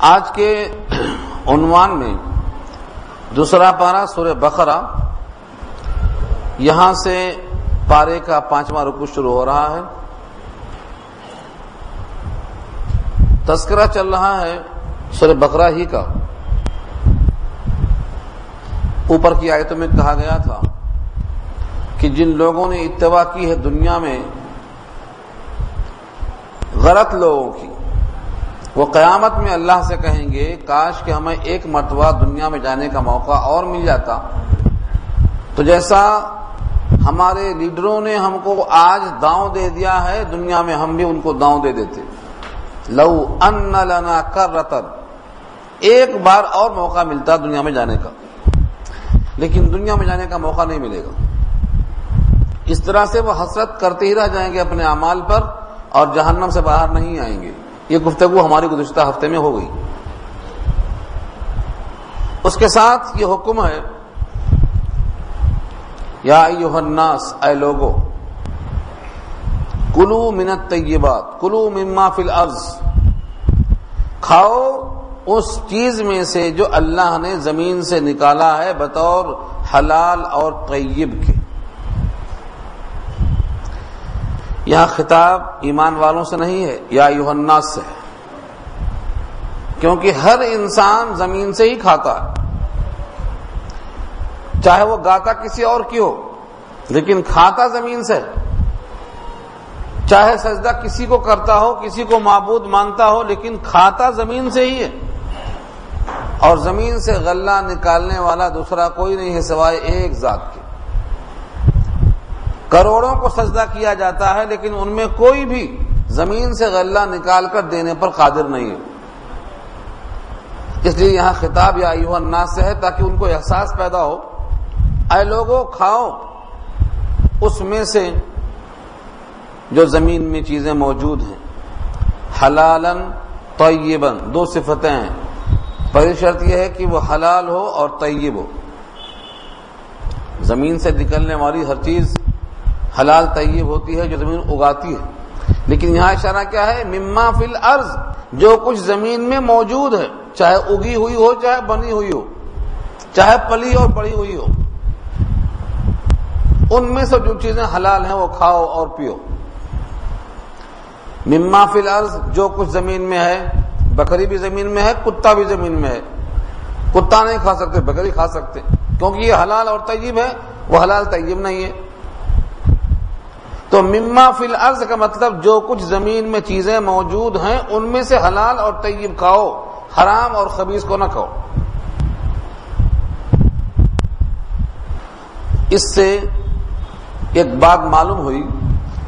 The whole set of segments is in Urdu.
آج کے عنوان میں دوسرا پارا سورہ بقرہ یہاں سے پارے کا پانچواں رکو شروع ہو رہا ہے۔ تذکرہ چل رہا ہے سورہ بقرہ ہی کا۔ اوپر کی آیتوں میں کہا گیا تھا کہ جن لوگوں نے اتباع کی ہے دنیا میں، غلط لوگوں کی وہ قیامت میں اللہ سے کہیں گے، کاش کہ ہمیں ایک مرتبہ دنیا میں جانے کا موقع اور مل جاتا۔ تو جیسا ہمارے لیڈروں نے ہم کو آج داؤں دے دیا ہے، دنیا میں ہم بھی ان کو داؤں دے دیتے۔ لو ان لنا کر رتن ایک بار اور موقع ملتا دنیا میں جانے کا۔ لیکن دنیا میں جانے کا موقع نہیں ملے گا۔ اس طرح سے وہ حسرت کرتے ہی رہ جائیں گے اپنے اعمال پر اور جہنم سے باہر نہیں آئیں گے۔ یہ گفتگو ہماری گزشتہ ہفتے میں ہو گئی۔ اس کے ساتھ یہ حکم ہے، یا الناس، اے لوگو، کلو منت طیبات کلو مما فی الارض، کھاؤ اس چیز میں سے جو اللہ نے زمین سے نکالا ہے بطور حلال اور طیب کے۔ یہاں خطاب ایمان والوں سے نہیں ہے، یا یوحناس سے ہے۔ کیونکہ ہر انسان زمین سے ہی کھاتا ہے۔ چاہے وہ گاتا کسی اور کی ہو، لیکن کھاتا زمین سے۔ چاہے سجدہ کسی کو کرتا ہو، کسی کو معبود مانتا ہو، لیکن کھاتا زمین سے ہی ہے۔ اور زمین سے غلہ نکالنے والا دوسرا کوئی نہیں ہے سوائے ایک ذات کے۔ کروڑوں کو سجدہ کیا جاتا ہے، لیکن ان میں کوئی بھی زمین سے غلہ نکال کر دینے پر قادر نہیں ہے۔ اس لیے یہاں خطاب یا ایوہ الناس سے ہے تاکہ ان کو احساس پیدا ہو۔ اے لوگوں کھاؤ۔ اس میں سے جو زمین میں چیزیں موجود ہیں حلالن طیبن دو صفتیں ہیں۔ پہلی شرط یہ ہے کہ وہ حلال ہو اور طیب ہو۔ زمین سے نکلنے والی ہر چیز حلال طیب ہوتی ہے جو زمین اگاتی ہے۔ لیکن یہاں اشارہ کیا ہے؟ مما فل ارض جو کچھ زمین میں موجود ہے، چاہے اگی ہوئی ہو، چاہے بنی ہوئی ہو، چاہے پلی اور بڑی ہوئی ہو، ان میں سے جو چیزیں حلال ہیں، وہ کھاؤ اور پیو۔ مما فل ارض جو کچھ زمین میں ہے، بکری بھی زمین میں ہے، کتا بھی زمین میں ہے۔ کتا نہیں کھا سکتے، بکری کھا سکتے۔ کیونکہ یہ حلال اور طیب ہے، وہ حلال طیب نہیں ہے۔ تو مما فل ارض کا مطلب جو کچھ زمین میں چیزیں موجود ہیں، ان میں سے حلال اور طیب کھاؤ، حرام اور خبیز کو نہ کھاؤ۔ اس سے ایک بات معلوم ہوئی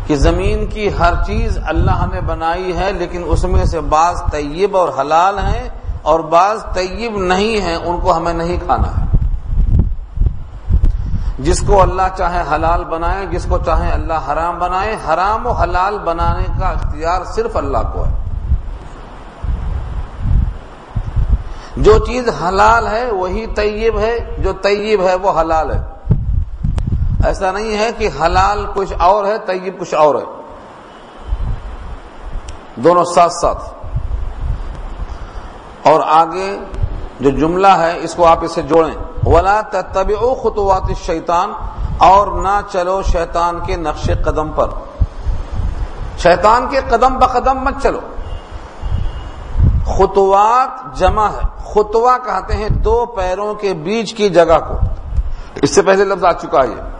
کہ زمین کی ہر چیز اللہ نے بنائی ہے، لیکن اس میں سے بعض طیب اور حلال ہیں اور بعض طیب نہیں ہیں، ان کو ہمیں نہیں کھانا ہے۔ جس کو اللہ چاہے حلال بنائے، جس کو چاہے اللہ حرام بنائے، حرام و حلال بنانے کا اختیار صرف اللہ کو ہے۔ جو چیز حلال ہے، وہی طیب ہے، جو طیب ہے، وہ حلال ہے۔ ایسا نہیں ہے کہ حلال کچھ اور ہے، طیب کچھ اور ہے۔ دونوں ساتھ ساتھ۔ اور آگے جو جملہ ہے، اس کو آپ اسے جوڑیں۔ ولا تب خطوات شیطان اور نہ چلو شیطان کے نقش قدم پر۔ شیطان کے قدم بقدم مت چلو۔ خطوات جمع ہے۔ خطوا کہتے ہیں دو پیروں کے بیچ کی جگہ کو۔ اس سے پہلے لفظ آ چکا ہے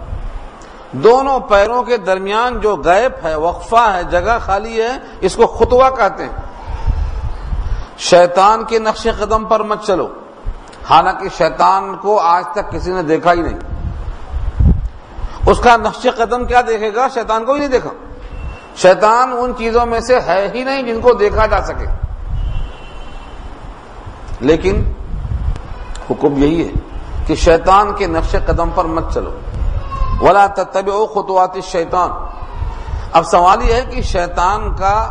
دونوں پیروں کے درمیان جو گیپ ہے، وقفہ ہے، جگہ خالی ہے، اس کو خطوا کہتے ہیں۔ شیطان کے نقش قدم پر مت چلو۔ حالانکہ شیطان کو آج تک کسی نے دیکھا ہی نہیں۔ اس کا نقش قدم کیا دیکھے گا؟ شیطان کو ہی نہیں دیکھا۔ شیطان ان چیزوں میں سے ہے ہی نہیں جن کو دیکھا جا سکے۔ لیکن حکم یہی ہے کہ شیطان کے نقش قدم پر مت چلو۔ ولا تب خطوات شیطان اب سوال یہ ہے کہ شیطان کا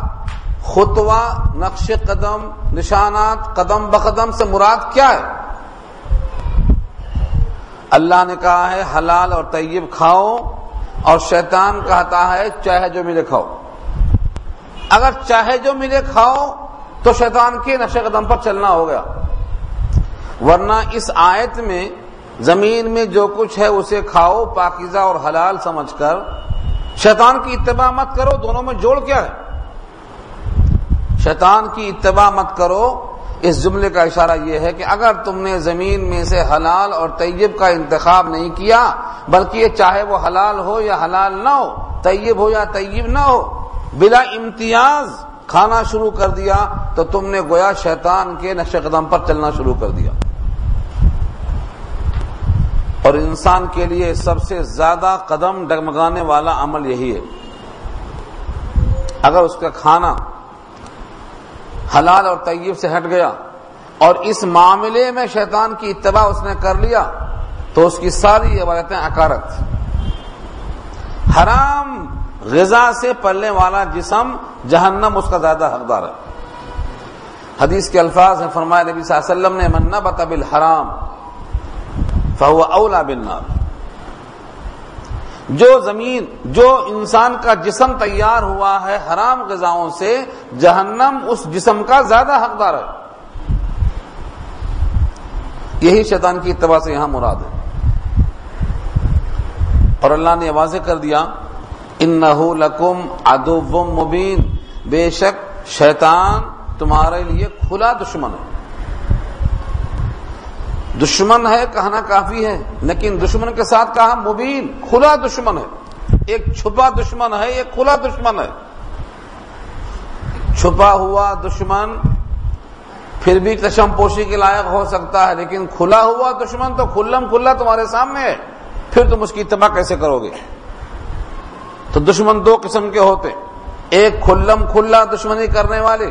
خطوہ، نقش قدم، نشانات، قدم بقدم سے مراد کیا ہے؟ اللہ نے کہا ہے حلال اور طیب کھاؤ اور شیطان کہتا ہے چاہے جو ملے کھاؤ۔ اگر چاہے جو ملے کھاؤ تو شیطان کے نقش قدم پر چلنا ہو گیا۔ ورنہ اس آیت میں زمین میں جو کچھ ہے اسے کھاؤ پاکیزہ اور حلال سمجھ کر۔ شیطان کی اتباع مت کرو، دونوں میں جوڑ کیا ہے؟ شیطان کی اتباع مت کرو اس جملے کا اشارہ یہ ہے کہ اگر تم نے زمین میں سے حلال اور طیب کا انتخاب نہیں کیا، بلکہ یہ چاہے وہ حلال ہو یا حلال نہ ہو، طیب ہو یا طیب نہ ہو، بلا امتیاز کھانا شروع کر دیا تو تم نے گویا شیطان کے نقش قدم پر چلنا شروع کر دیا۔ اور انسان کے لیے سب سے زیادہ قدم ڈگمگانے والا عمل یہی ہے۔ اگر اس کا کھانا حلال اور طیب سے ہٹ گیا اور اس معاملے میں شیطان کی اتباع اس نے کر لیا تو اس کی ساری عبادتیں اکارت۔ حرام غذا سے پلنے والا جسم جہنم اس کا زیادہ حقدار ہے۔ حدیث کے الفاظ ہیں، فرمایا نبی صلی اللہ علیہ وسلم نے منا بطب فہو اولا بالنار۔ جو زمین، جو انسان کا جسم تیار ہوا ہے حرام غذاؤں سے، جہنم اس جسم کا زیادہ حقدار ہے۔ یہی شیطان کی اتباع سے یہاں مراد ہے۔ اور اللہ نے واضح کر دیا ان لکم ادو مبین۔ بے شک شیطان تمہارے لیے کھلا دشمن ہے۔ دشمن ہے، کہنا کافی ہے، لیکن دشمن کے ساتھ کہا مبین، کھلا دشمن ہے۔ ایک چھپا دشمن ہے، ایک کھلا دشمن ہے۔ چھپا ہوا دشمن پھر بھی کشم پوشی کے لائق ہو سکتا ہے، لیکن کھلا ہوا دشمن تو کھلم کھلا تمہارے سامنے ہے۔ پھر تم اس کی اتباع کیسے کرو گے؟ تو دشمن دو قسم کے ہوتے ایک کھلم کھلا دشمنی کرنے والے،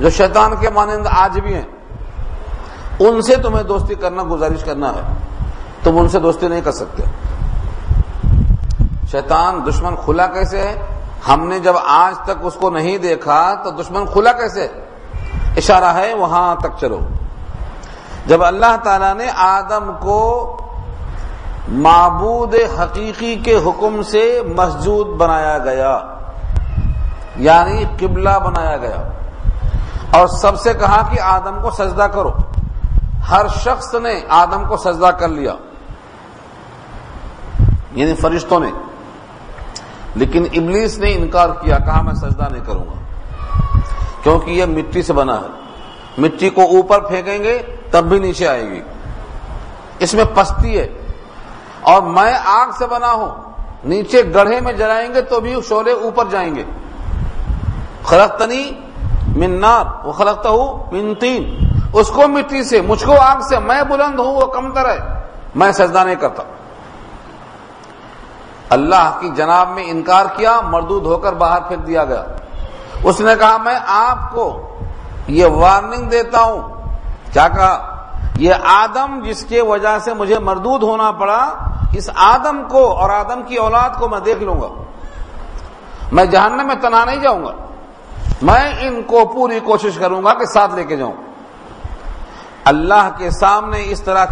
جو شیطان کے مانند آج بھی ہیں۔ ان سے تمہیں دوستی کرنا، گزارش کرنا ہے۔ تم ان سے دوستی نہیں کر سکتے۔ شیطان دشمن کھلا کیسے ہے؟ ہم نے جب آج تک اس کو نہیں دیکھا تو دشمن کھلا کیسے؟ اشارہ ہے، وہاں تک چلو۔ جب اللہ تعالی نے آدم کو معبود حقیقی کے حکم سے مسجود بنایا گیا یعنی قبلہ بنایا گیا، اور سب سے کہا کہ آدم کو سجدہ کرو۔ ہر شخص نے آدم کو سجدہ کر لیا یعنی فرشتوں نے۔ لیکن ابلیس نے انکار کیا، کہا میں سجدہ نہیں کروں گا۔ کیونکہ یہ مٹی سے بنا ہے۔ مٹی کو اوپر پھینکیں گے، تب بھی نیچے آئے گی۔ اس میں پستی ہے۔ اور میں آگ سے بنا ہوں، نیچے گڑھے میں جلائیں گے تو بھی شولے اوپر جائیں گے۔ خلقتنی من نار وہ خلقتا ہوں من تین۔ اس کو مٹی سے، مجھ کو آگ سے، میں بلند ہوں، وہ کم تر ہے۔ میں سجدہ نہیں کرتا۔ اللہ کی جناب میں انکار کیا، مردود ہو کر باہر پھینک دیا گیا۔ اس نے کہا، میں آپ کو یہ وارننگ دیتا ہوں۔ کیا کہا؟ یہ آدم جس کے وجہ سے مجھے مردود ہونا پڑا، اس آدم کو اور آدم کی اولاد کو میں دیکھ لوں گا۔ میں جہنم میں تنا نہیں جاؤں گا۔ میں ان کو پوری کوشش کروں گا کہ ساتھ لے کے جاؤں۔ اللہ کے سامنے اس طرح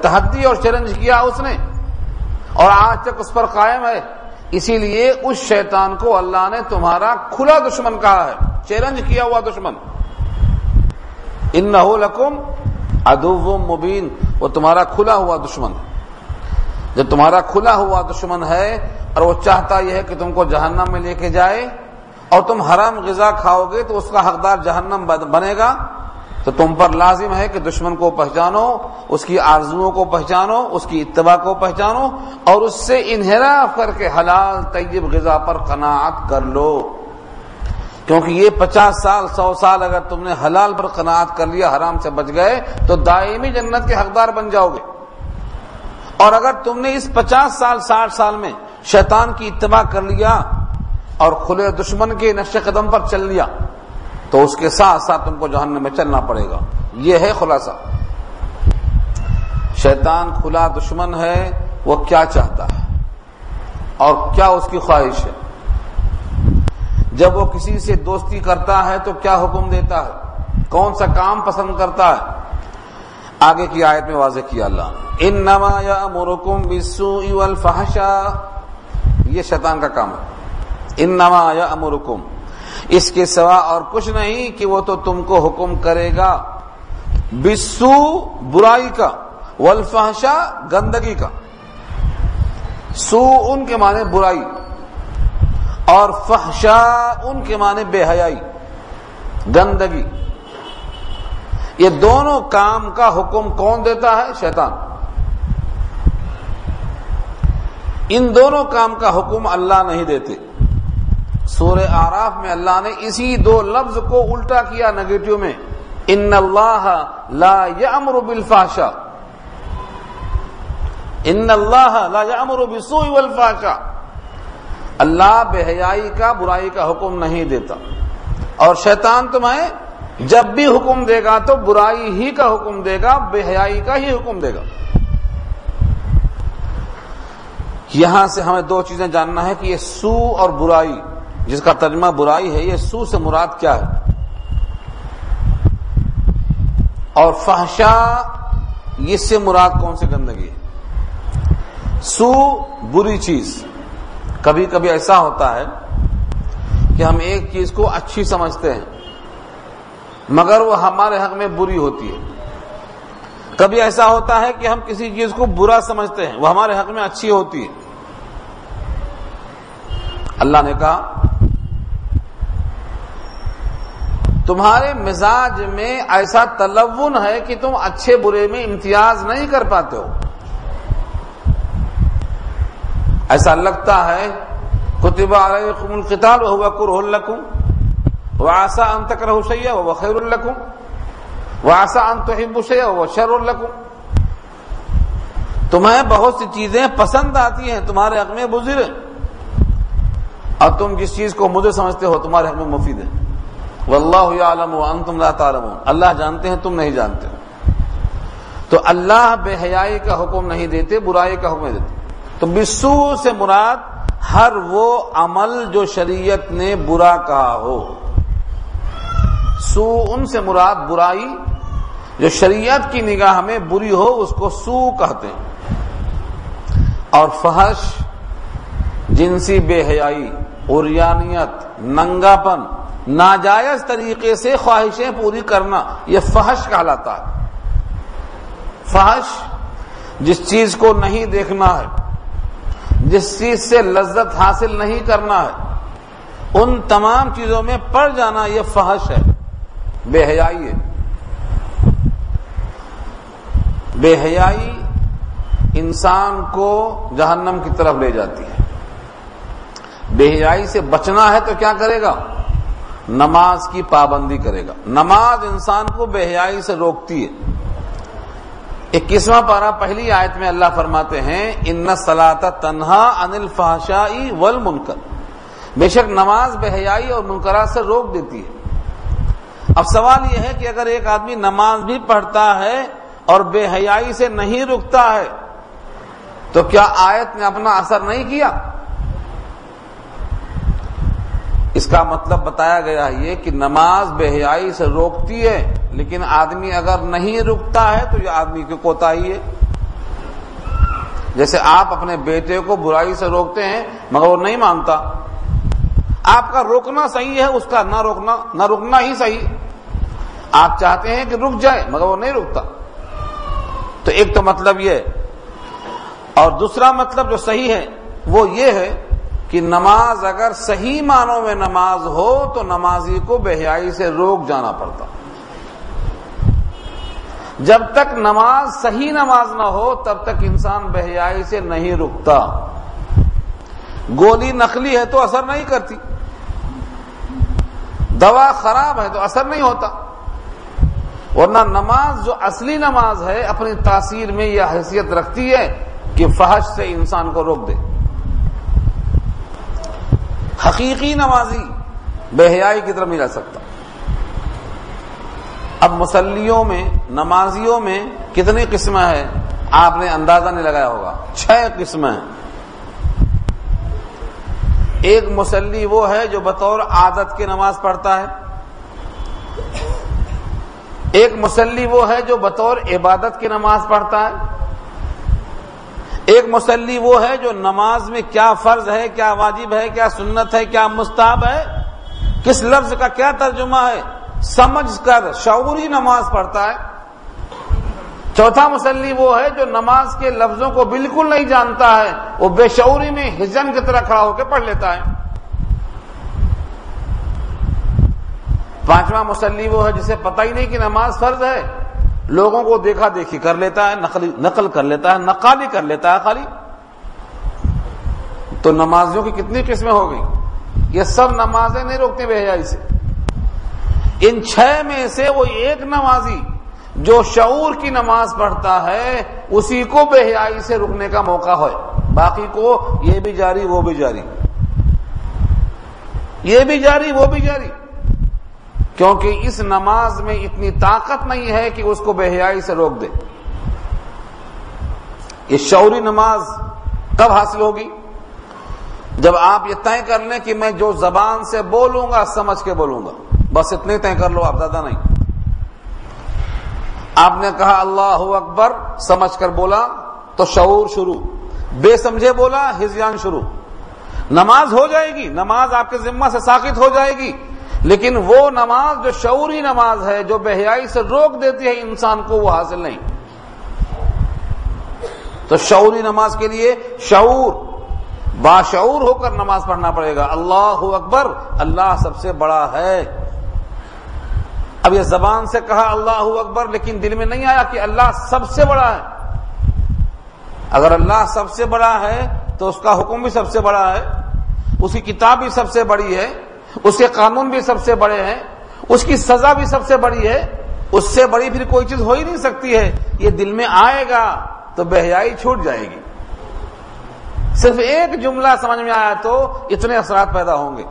تحدی اور چیلنج کیا اس نے اور آج تک اس پر قائم ہے۔ اسی لیے اس شیطان کو اللہ نے تمہارا کھلا دشمن کہا ہے۔ چیلنج کیا ہوا دشمن؟ ان لکم ادو مبین۔ وہ تمہارا کھلا ہوا دشمن جب تمہارا کھلا ہوا دشمن ہے اور وہ چاہتا یہ ہے کہ تم کو جہنم میں لے کے جائے اور تم حرام غذا کھاؤ گے تو اس کا حقدار جہنم بنے گا۔ تو تم پر لازم ہے کہ دشمن کو پہچانو، اس کی آرزوؤں کو پہچانو، اس کی اتباع کو پہچانو، اور اس سے انحراف کر کے حلال طیب غذا پر قناعت کر لو۔ کیونکہ یہ پچاس سال، سو سال اگر تم نے حلال پر قناعت کر لیا، حرام سے بچ گئے، تو دائمی جنت کے حقدار بن جاؤ گے۔ اور اگر تم نے اس پچاس سال، ساٹھ سال میں شیطان کی اتباع کر لیا اور کھلے دشمن کے نقش قدم پر چل لیا تو اس کے ساتھ ساتھ تم کو جہنم میں چلنا پڑے گا۔ یہ ہے خلاصہ۔ شیطان کھلا دشمن ہے، وہ کیا چاہتا ہے؟ اور کیا اس کی خواہش ہے؟ جب وہ کسی سے دوستی کرتا ہے تو کیا حکم دیتا ہے؟ کون سا کام پسند کرتا ہے؟ آگے کی آیت میں واضح کیا اللہ ان نما یا مرکم بسو یہ شیطان کا کام ہے۔ ان نما یا امرکم اس کے سوا اور کچھ نہیں کہ وہ تو تم کو حکم کرے گا۔ بسو برائی کا، والفحشا گندگی کا۔ سو ان کے معنی برائی اور فحشا ان کے معنی بے حیائی، گندگی۔ یہ دونوں کام کا حکم کون دیتا ہے؟ شیطان۔ ان دونوں کام کا حکم اللہ نہیں دیتے۔ سورہ آراف میں اللہ نے اسی دو لفظ کو الٹا کیا نگیٹو میں۔ ان اللہ لا یامر بالفحشاء۔ ان اللہ لا یامر بالسوء والفحشاء۔ اللہ بے حیائی کا برائی کا حکم نہیں دیتا۔ اور شیطان تمہیں جب بھی حکم دے گا تو برائی ہی کا حکم دے گا، بے حیائی کا ہی حکم دے گا۔ یہاں سے ہمیں دو چیزیں جاننا ہے کہ یہ سو اور برائی جس کا ترجمہ برائی ہے، یہ سو سے مراد کیا ہے؟ اور فحشا، اس سے مراد کون سی گندگی ہے؟ سو بری چیز۔ کبھی کبھی ایسا ہوتا ہے کہ ہم ایک چیز کو اچھی سمجھتے ہیں، مگر وہ ہمارے حق میں بری ہوتی ہے۔ کبھی ایسا ہوتا ہے کہ ہم کسی چیز کو برا سمجھتے ہیں، وہ ہمارے حق میں اچھی ہوتی ہے۔ اللہ نے کہا تمہارے مزاج میں ایسا تلون ہے کہ تم اچھے برے میں امتیاز نہیں کر پاتے ہو۔ ایسا لگتا ہے، کتب علیکم القتال وهو كره لكم وعسى ان تكرهوا شيئا وهو خير لكم وعسى ان تحبوا شيئا وهو شر لكم تمہیں بہت سی چیزیں پسند آتی ہیں، تمہارے حق میں بزر اور تم جس چیز کو مجھے سمجھتے ہو، تمہارے حق میں مفید ہے۔ واللہ یعلم وانتم لا تعلمون۔ اللہ جانتے ہیں، تم نہیں جانتے۔ تو اللہ بے حیائی کا حکم نہیں دیتے، برائی کا حکم دیتے۔ تو بسو سے مراد ہر وہ عمل جو شریعت نے برا کہا ہو۔ سو ان سے مراد برائی جو شریعت کی نگاہ میں بری ہو، اس کو سو کہتے ہیں۔ اور فحش، جنسی بے حیائی اوریانیت ننگاپن ناجائز طریقے سے خواہشیں پوری کرنا، یہ فحش کہلاتا ہے۔ فحش جس چیز کو نہیں دیکھنا ہے، جس چیز سے لذت حاصل نہیں کرنا ہے، ان تمام چیزوں میں پڑ جانا یہ فحش ہے۔ بے حیائی ہے۔ بے حیائی انسان کو جہنم کی طرف لے جاتی ہے۔ بے حیائی سے بچنا ہے تو کیا کرے گا؟ نماز کی پابندی کرے گا۔ نماز انسان کو بے حیائی سے روکتی ہے۔ اکیسواں پارا پہلی آیت میں اللہ فرماتے ہیں، ان سلاتا تنہا انل فاشائی ول منکر بے شک نماز بے حیائی اور منکرات سے روک دیتی ہے۔ اب سوال یہ ہے کہ اگر ایک آدمی نماز بھی پڑھتا ہے اور بے حیائی سے نہیں رکتا ہے، تو کیا آیت نے اپنا اثر نہیں کیا؟ اس کا مطلب بتایا گیا یہ کہ نماز بے حیائی سے روکتی ہے، لیکن آدمی اگر نہیں رکتا ہے تو یہ آدمی کی کوتا ہی ہے۔ جیسے آپ اپنے بیٹے کو برائی سے روکتے ہیں، مگر وہ نہیں مانتا۔ آپ کا روکنا صحیح ہے، اس کا نہ روکنا نہ رکنا ہی صحیح۔ آپ چاہتے ہیں کہ رک جائے، مگر وہ نہیں رکتا۔ تو ایک تو مطلب یہ اور دوسرا مطلب جو صحیح ہے، وہ یہ ہے کہ نماز اگر صحیح معنوں میں نماز ہو تو نمازی کو بحیائی سے روک جانا پڑتا۔ جب تک نماز صحیح نماز نہ ہو، تب تک انسان بحیائی سے نہیں رکتا۔ گولی نقلی ہے تو اثر نہیں کرتی۔ دوا خراب ہے تو اثر نہیں ہوتا۔ ورنہ نماز جو اصلی نماز ہے، اپنی تاثیر میں یہ حیثیت رکھتی ہے کہ فحش سے انسان کو روک دے۔ حقیقی نمازی بے حیائی کی طرف نہیں رہ سکتا۔ اب مسلیوں میں، نمازیوں میں کتنی قسمیں ہیں؟ آپ نے اندازہ نہیں لگایا ہوگا۔ چھ قسمیں ہیں۔ ایک مسلی وہ ہے جو بطور عادت کی نماز پڑھتا ہے۔ ایک مسلی وہ ہے جو بطور عبادت کی نماز پڑھتا ہے۔ ایک مسلی وہ ہے جو نماز میں کیا فرض ہے، کیا واجب ہے، کیا سنت ہے، کیا مستحب ہے، کس لفظ کا کیا ترجمہ ہے، سمجھ کر شعوری نماز پڑھتا ہے۔ چوتھا مسلی وہ ہے جو نماز کے لفظوں کو بالکل نہیں جانتا ہے، وہ بے شعوری میں ہجن کی طرح کھڑا ہو کے پڑھ لیتا ہے۔ پانچواں مسلی وہ ہے جسے پتہ ہی نہیں کہ نماز فرض ہے۔ لوگوں کو دیکھا دیکھی کر لیتا ہے، نقل نقل کر لیتا ہے نقالی کر لیتا ہے خالی۔ تو نمازیوں کی کتنی قسمیں ہو گئی یہ سب نمازیں نہیں روکتی بے حیائی سے۔ ان چھ میں سے وہ ایک نمازی جو شعور کی نماز پڑھتا ہے، اسی کو بے حیائی سے رکنے کا موقع ہے باقی کو یہ بھی جاری، وہ بھی جاری۔ یہ بھی جاری، وہ بھی جاری۔ کیونکہ اس نماز میں اتنی طاقت نہیں ہے کہ اس کو بے حیائی سے روک دے۔ یہ شعوری نماز کب حاصل ہوگی؟ جب آپ یہ طے کر لیں کہ میں جو زبان سے بولوں گا، سمجھ کے بولوں گا۔ بس اتنے طے کر لو، آپ زیادہ نہیں۔ آپ نے کہا اللہ اکبر، سمجھ کر بولا، تو شعور شروع۔ بے سمجھے بولا، ہزیان شروع۔ نماز ہو جائے گی، نماز آپ کے ذمہ سے ساکت ہو جائے گی۔ لیکن وہ نماز جو شعوری نماز ہے، جو بہیائی سے روک دیتی ہے انسان کو، وہ حاصل نہیں۔ تو شعوری نماز کے لیے شعور، باشعور ہو کر نماز پڑھنا پڑے گا۔ اللہ اکبر، اللہ سب سے بڑا ہے۔ اب یہ زبان سے کہا اللہ اکبر، لیکن دل میں نہیں آیا کہ اللہ سب سے بڑا ہے۔ اگر اللہ سب سے بڑا ہے، تو اس کا حکم بھی سب سے بڑا ہے۔ اس کی کتاب بھی سب سے بڑی ہے۔ اس کے قانون بھی سب سے بڑے ہیں، اس کی سزا بھی سب سے بڑی ہے، اس سے بڑی پھر کوئی چیز ہو ہی نہیں سکتی ہے، یہ دل میں آئے گا تو بہیائی چھوٹ جائے گی۔ صرف ایک جملہ سمجھ میں آیا تو اتنے اثرات پیدا ہوں گے۔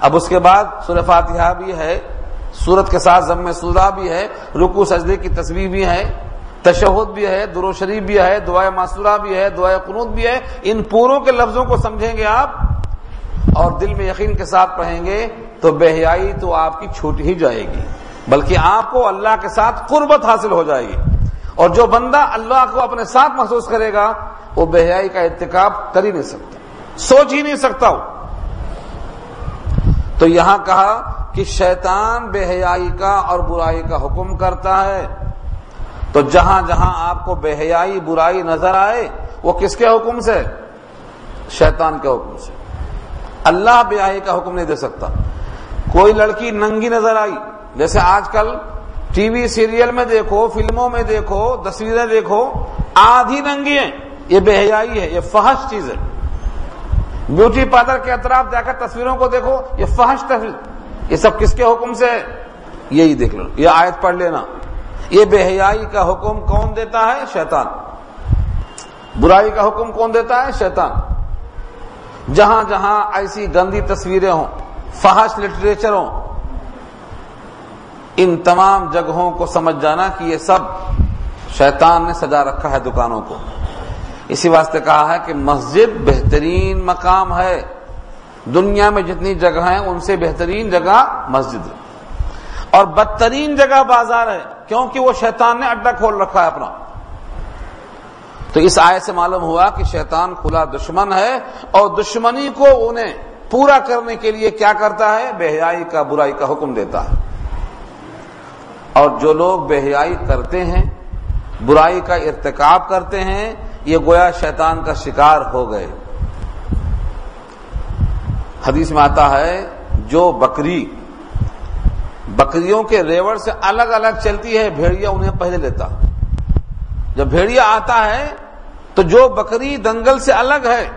اب اس کے بعد سورہ فاتحہ بھی ہے، سورت کے ساتھ ضم سورہ بھی ہے رکو سجدے کی تصویر بھی ہے، تشہد بھی ہے، درو شریف بھی ہے، دعائے معصورہ بھی ہے، دعائے قنوت بھی ہے۔ ان پوروں کے لفظوں کو سمجھیں گے آپ اور دل میں یقین کے ساتھ پڑھیں گے تو بہیائی تو آپ کی چھوٹ ہی جائے گی۔ بلکہ آپ کو اللہ کے ساتھ قربت حاصل ہو جائے گی۔ اور جو بندہ اللہ کو اپنے ساتھ محسوس کرے گا، وہ بہیائی کا ارتکاب کر ہی نہیں سکتا۔ سوچ ہی نہیں سکتا وہ۔ تو یہاں کہا کہ شیطان بے حیائی کا اور برائی کا حکم کرتا ہے۔ تو جہاں جہاں آپ کو بے حیائی برائی نظر آئے، وہ کس کے حکم سے؟ شیطان کے حکم سے۔ اللہ بے کا حکم نہیں دے سکتا۔ کوئی لڑکی ننگی نظر آئی۔ جیسے آج کل ٹی وی سیریل میں دیکھو، فلموں میں دیکھو، تصویریں دیکھو، آدھی ننگی ہیں۔ یہ بے حیائی ہے، یہ فحش چیز ہے۔ بیوٹی پارلر کے اطراف جا کر تصویروں کو دیکھو، یہ فحش تصویر۔ یہ سب کس کے حکم سے ہے؟ یہی دیکھ لو، یہ آیت پڑھ لینا۔ یہ بے حیائی کا حکم کون دیتا ہے؟ شیطان۔ برائی کا حکم کون دیتا ہے؟ شیطان۔ جہاں جہاں ایسی گندی تصویریں ہوں، فحش لٹریچر ہوں، ان تمام جگہوں کو سمجھ جانا کہ یہ سب شیطان نے سجا رکھا ہے دکانوں کو۔ اسی واسطے کہا ہے کہ مسجد بہترین مقام ہے۔ دنیا میں جتنی جگہ ہیں، ان سے بہترین جگہ مسجد۔ ہے اور بدترین جگہ بازار ہے، کیونکہ وہ شیطان نے اڈا کھول رکھا ہے اپنا۔ تو اس آئے سے معلوم ہوا کہ شیطان کھلا دشمن ہے اور دشمنی کو انہیں پورا کرنے کے لیے کیا کرتا ہے؟ بہیائی کا برائی کا حکم دیتا ہے۔ اور جو لوگ بہیائی کرتے ہیں، برائی کا ارتکاب کرتے ہیں، یہ گویا شیطان کا شکار ہو گئے۔ حدیث میں آتا ہے، جو بکری، بکریوں کے ریوڑ سے الگ الگ چلتی ہے، بھیڑیا انہیں پہلے لیتا۔ جب بھیڑیا آتا ہے تو جو بکری دنگل سے الگ ہے،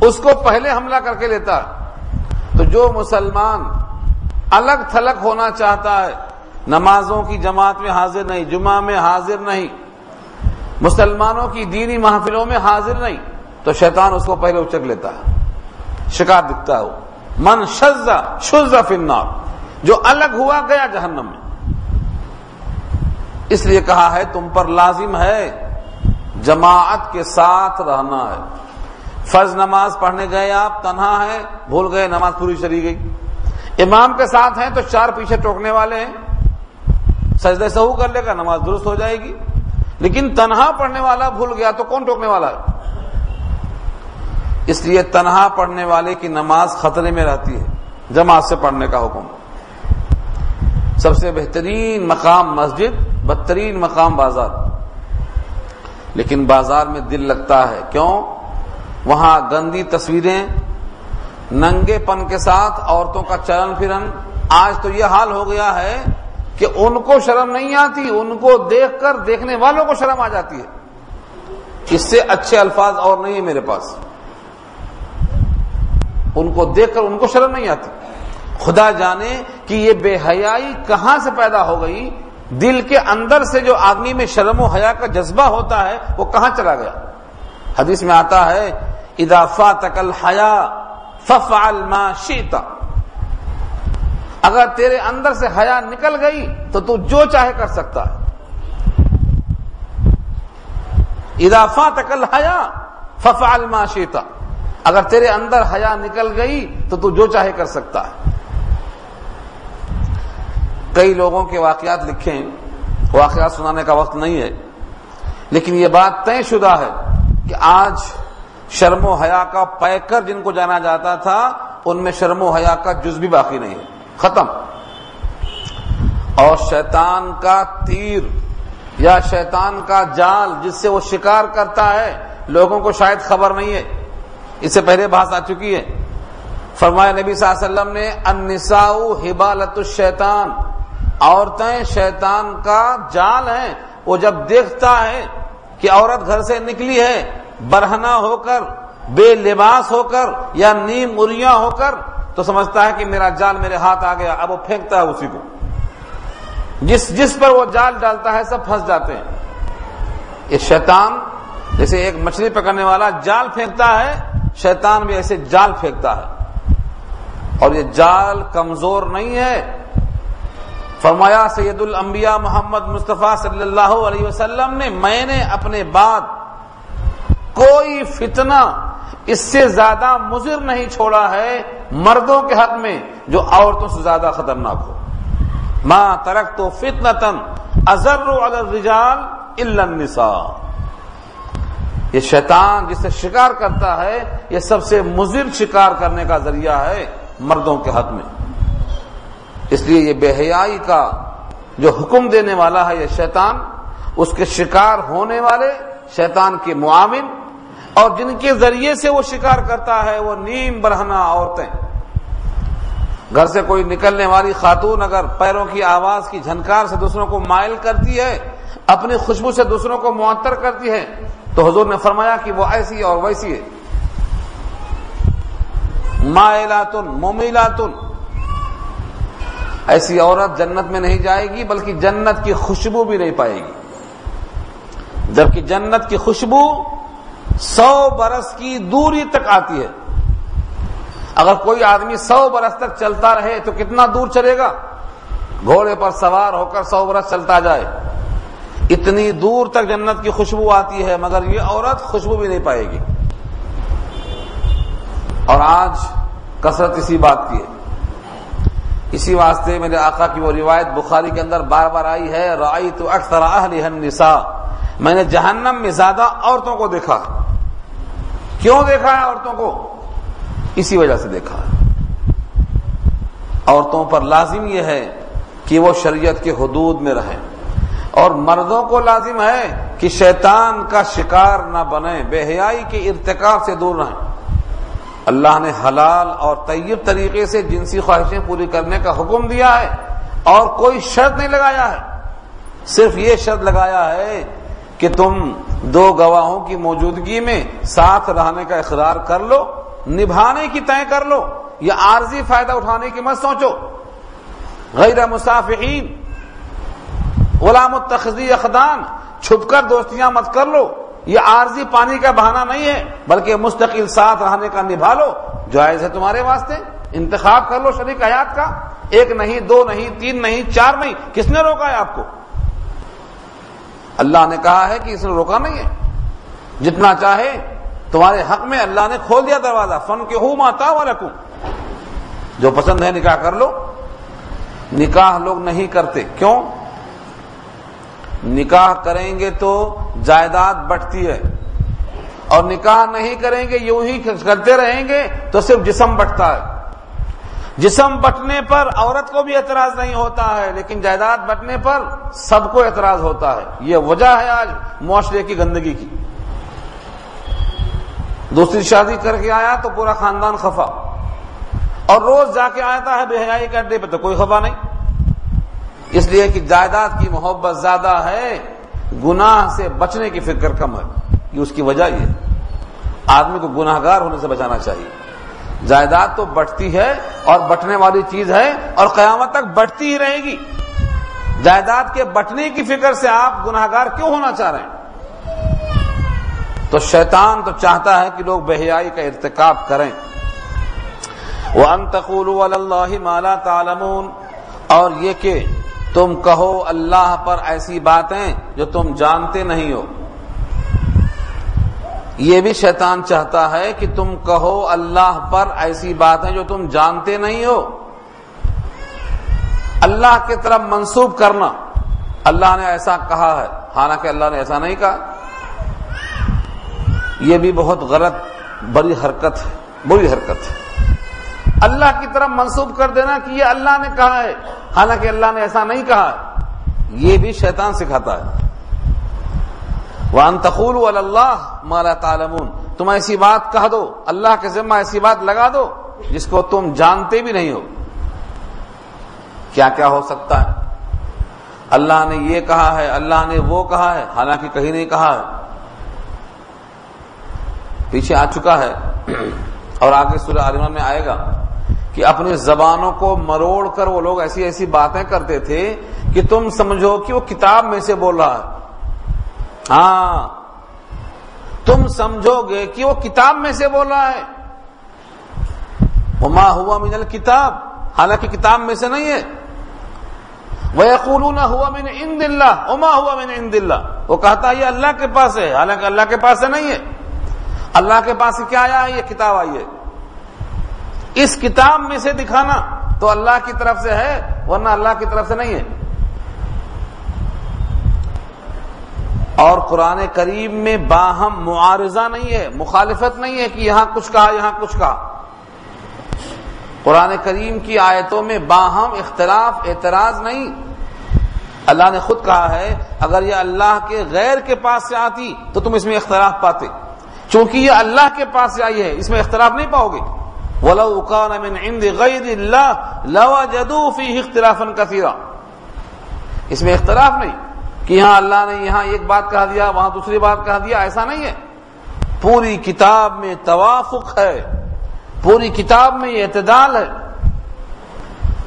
اس کو پہلے حملہ کر کے لیتا۔ تو جو مسلمان الگ تھلگ ہونا چاہتا ہے، نمازوں کی جماعت میں حاضر نہیں، جمعہ میں حاضر نہیں، مسلمانوں کی دینی محفلوں میں حاضر نہیں، تو شیطان اس کو پہلے اچک لیتا ہے۔ شکار دکھتا ہے من شزا شزا فنار جو الگ ہوا گیا جہنم میں۔ اس لیے کہا ہے، تم پر لازم ہے جماعت کے ساتھ رہنا ہے۔ فرض نماز پڑھنے گئے آپ، تنہا ہے، بھول گئے، نماز پوری چلی گئی۔ امام کے ساتھ ہیں تو چار پیچھے ٹوکنے والے ہیں۔ سجدے سہو کر لے گا، نماز درست ہو جائے گی۔ لیکن تنہا پڑھنے والا بھول گیا تو کون ٹوکنے والا ہے؟ اس لیے تنہا پڑھنے والے کی نماز خطرے میں رہتی ہے۔ جماعت سے پڑھنے کا حکم۔ سب سے بہترین مقام مسجد، بدترین مقام بازار۔ لیکن بازار میں دل لگتا ہے۔ کیوں؟ وہاں گندی تصویریں، ننگے پن کے ساتھ عورتوں کا چلن پھرن۔ آج تو یہ حال ہو گیا ہے کہ ان کو شرم نہیں آتی، ان کو دیکھ کر دیکھنے والوں کو شرم آ جاتی ہے۔ اس سے اچھے الفاظ اور نہیں ہے میرے پاس۔ ان کو دیکھ کر ان کو شرم نہیں آتی۔ خدا جانے کہ یہ بے حیائی کہاں سے پیدا ہو گئی دل کے اندر سے جو آدمی میں شرم و حیا کا جذبہ ہوتا ہے، وہ کہاں چلا گیا؟ حدیث میں آتا ہے اضافہ تکل حیا فف شیتا اگر تیرے اندر سے حیا نکل گئی، تو تو جو چاہے کر سکتا ہے۔ اضافہ تکل حیا فف شیتا اگر تیرے اندر حیا نکل گئی، تو تو جو چاہے کر سکتا ہے۔ کئی لوگوں کے واقعات لکھیں واقعات سنانے کا وقت نہیں ہے۔ لیکن یہ بات طے شدہ ہے کہ آج شرم و حیا کا پیکر جن کو جانا جاتا تھا، ان میں شرم و حیا کا جز بھی باقی نہیں ہے۔ ختم۔ اور شیطان کا تیر یا شیطان کا جال جس سے وہ شکار کرتا ہے، لوگوں کو شاید خبر نہیں ہے۔ اس سے پہلے بحث آ چکی ہے۔ فرمایا نبی صلی اللہ علیہ وسلم نے، النساء حبالت الشیطان۔ عورتیں شیطان کا جال ہیں۔ وہ جب دیکھتا ہے کہ عورت گھر سے نکلی ہے برہنا ہو کر، بے لباس ہو کر، یا نیم اریا ہو کر، تو سمجھتا ہے کہ میرا جال میرے ہاتھ آ گیا، اب وہ پھینکتا ہے اسی کو۔ جس جس پر وہ جال ڈالتا ہے، سب پھنس جاتے ہیں۔ یہ شیطان جیسے ایک مچھلی پکڑنے والا جال پھینکتا ہے، شیطان بھی ایسے جال پھینکتا ہے۔ اور یہ جال کمزور نہیں ہے فرمایا، سید الانبیاء محمد مصطفیٰ صلی اللہ علیہ وسلم نے، میں نے اپنے بعد کوئی فتنہ اس سے زیادہ مضر نہیں چھوڑا ہے مردوں کے حق میں جو عورتوں سے زیادہ خطرناک ہو۔ ماں ترک تو فتن تن ازر الرجال النساء۔ یہ شیطان جسے شکار کرتا ہے، یہ سب سے مضر شکار کرنے کا ذریعہ ہے مردوں کے حق میں۔ اس لیے یہ بے حیائی کا جو حکم دینے والا ہے یہ شیطان، اس کے شکار ہونے والے شیطان کے معامل اور جن کے ذریعے سے وہ شکار کرتا ہے وہ نیم برہنا عورتیں۔ گھر سے کوئی نکلنے والی خاتون اگر پیروں کی آواز کی جھنکار سے دوسروں کو مائل کرتی ہے، اپنی خوشبو سے دوسروں کو معطر کرتی ہے، تو حضور نے فرمایا کہ وہ ایسی اور ویسی ہے۔ مائلاتن مومیلاتن ایسی عورت جنت میں نہیں جائے گی، بلکہ جنت کی خوشبو بھی نہیں پائے گی۔ جبکہ جنت کی خوشبو سو برس کی دوری تک آتی ہے۔ اگر کوئی آدمی سو برس تک چلتا رہے تو کتنا دور چلے گا؟ گھوڑے پر سوار ہو کر سو برس چلتا جائے۔ اتنی دور تک جنت کی خوشبو آتی ہے، مگر یہ عورت خوشبو بھی نہیں پائے گی۔ اور آج کثرت اسی بات کی ہے۔ اسی واسطے میرے آقا کی وہ روایت بخاری کے اندر بار بار آئی ہے رائی تو اکثر النساء۔ میں نے جہنم میں زیادہ عورتوں کو دیکھا۔ کیوں دیکھا ہے عورتوں کو؟ اسی وجہ سے دیکھا۔ عورتوں پر لازم یہ ہے کہ وہ شریعت کے حدود میں رہیں۔ اور مردوں کو لازم ہے کہ شیطان کا شکار نہ بنے بے حیائی کے ارتکاب سے دور رہیں۔ اللہ نے حلال اور طیب طریقے سے جنسی خواہشیں پوری کرنے کا حکم دیا ہے اور کوئی شرط نہیں لگایا ہے۔ صرف یہ شرط لگایا ہے کہ تم دو گواہوں کی موجودگی میں ساتھ رہنے کا اقرار کر لو، نبھانے کی طے کر لو، یا عارضی فائدہ اٹھانے کی مت سوچو۔ غیر مسافین غلام التخذی اخدان، چھپ کر دوستیاں مت کر لو۔ یہ عارضی پانی کا بہانہ نہیں ہے، بلکہ مستقل ساتھ رہنے کا نبھا لو، جائز ہے تمہارے واسطے۔ انتخاب کر لو شریک حیات کا۔ ایک نہیں، دو نہیں، تین نہیں، چار نہیں۔ کس نے روکا ہے آپ کو؟ اللہ نے کہا ہے کہ اس نے روکا نہیں ہے۔ جتنا چاہے، تمہارے حق میں اللہ نے کھول دیا دروازہ۔ فن کے ہوں ماتا و رکھوں جو پسند ہے نکاح کر لو۔ نکاح لوگ نہیں کرتے۔ کیوں؟ نکاح کریں گے تو جائیداد بٹتی ہے۔ اور نکاح نہیں کریں گے، یوں ہی کرتے رہیں گے تو صرف جسم بٹتا ہے۔ جسم بٹنے پر عورت کو بھی اعتراض نہیں ہوتا ہے، لیکن جائیداد بٹنے پر سب کو اعتراض ہوتا ہے۔ یہ وجہ ہے آج معاشرے کی گندگی کی۔ دوسری شادی کر کے آیا تو پورا خاندان خفا۔ اور روز جا کے آتا ہے، بے حیائی کے اڈے پہ تو کوئی خفا نہیں۔ اس لیے کہ جائیداد کی محبت زیادہ ہے، گناہ سے بچنے کی فکر کم ہے۔ یہ اس کی وجہ یہ آدمی کو گناہ گار ہونے سے بچانا چاہیے۔ جائیداد تو بٹتی ہے اور بٹنے والی چیز ہے اور قیامت تک بٹتی ہی رہے گی۔ جائیداد کے بٹنے کی فکر سے آپ گناہ گار کیوں ہونا چاہ رہے ہیں؟ تو شیطان تو چاہتا ہے کہ لوگ بہیائی کا ارتکاب کریں۔ وہ انتقول اللہ مالا تالمون اور یہ کہ تم کہو اللہ پر ایسی باتیں جو تم جانتے نہیں ہو۔ یہ بھی شیطان چاہتا ہے کہ تم کہو اللہ پر ایسی باتیں جو تم جانتے نہیں ہو۔ اللہ کی طرف منسوب کرنا۔ اللہ نے ایسا کہا ہے۔ حالانکہ اللہ نے ایسا نہیں کہا۔ یہ بھی بہت غلط، بڑی حرکت ہے، بری حرکت ہے۔ اللہ کی طرف منسوب کر دینا کہ یہ اللہ نے کہا ہے۔ حالانکہ اللہ نے ایسا نہیں کہا۔ یہ بھی شیطان سکھاتا ہے۔ وان تقول اللہ مالا تعلمون۔ تم ایسی بات کہہ دو۔ اللہ کے ذمہ ایسی بات لگا دو جس کو تم جانتے بھی نہیں ہو۔ کیا کیا ہو سکتا ہے؟ اللہ نے یہ کہا ہے، اللہ نے وہ کہا ہے، حالانکہ کہیں نہیں کہا ہے۔ پیچھے آ چکا ہے۔ اور آگے سورہ عالمان میں آئے گا۔ کہ اپنی زبانوں کو مروڑ کر وہ لوگ ایسی ایسی باتیں کرتے تھے کہ تم سمجھو کہ وہ کتاب میں سے بول رہا ہے۔ ہاں۔ تم سمجھو گے کہ وہ کتاب میں سے بول رہا ہے۔ وما ہوا من الکتاب۔ حالانکہ کتاب میں سے نہیں ہے۔ وہ نہ ہوا میں نے ان دلہ اما ہوا میں نے ان دلہ وہ کہتا یہ اللہ کے پاس ہے۔ حالانکہ اللہ کے پاس سے نہیں ہے۔ اللہ کے پاس کیا آیا ہے؟ یہ کتاب آئی ہے۔ اس کتاب میں سے دکھانا تو اللہ کی طرف سے ہے، ورنہ اللہ کی طرف سے نہیں ہے۔ اور قرآن کریم میں باہم معارضہ نہیں ہے، مخالفت نہیں ہے کہ یہاں کچھ کہا، یہاں کچھ کہا۔ قرآن کریم کی آیتوں میں باہم اختلاف، اعتراض نہیں۔ اللہ نے خود کہا ہے، اگر یہ اللہ کے غیر کے پاس سے آتی تو تم اس میں اختلاف پاتے۔ چونکہ یہ اللہ کے پاس سے آئی ہے، اس میں اختلاف نہیں پاؤ گے۔ وَلَوْ كَانَ مِنْ عِنْدِ غَيْرِ اللَّهِ لَوَجَدُوا فِيهِ اخْتِلَافًا كَثِيرًا۔ اس میں اختلاف نہیں کہ یہاں اللہ نے یہاں ایک بات کہا دیا، وہاں دوسری بات کہا دیا، ایسا نہیں ہے۔ پوری کتاب میں توافق ہے، پوری کتاب میں یہ اعتدال ہے۔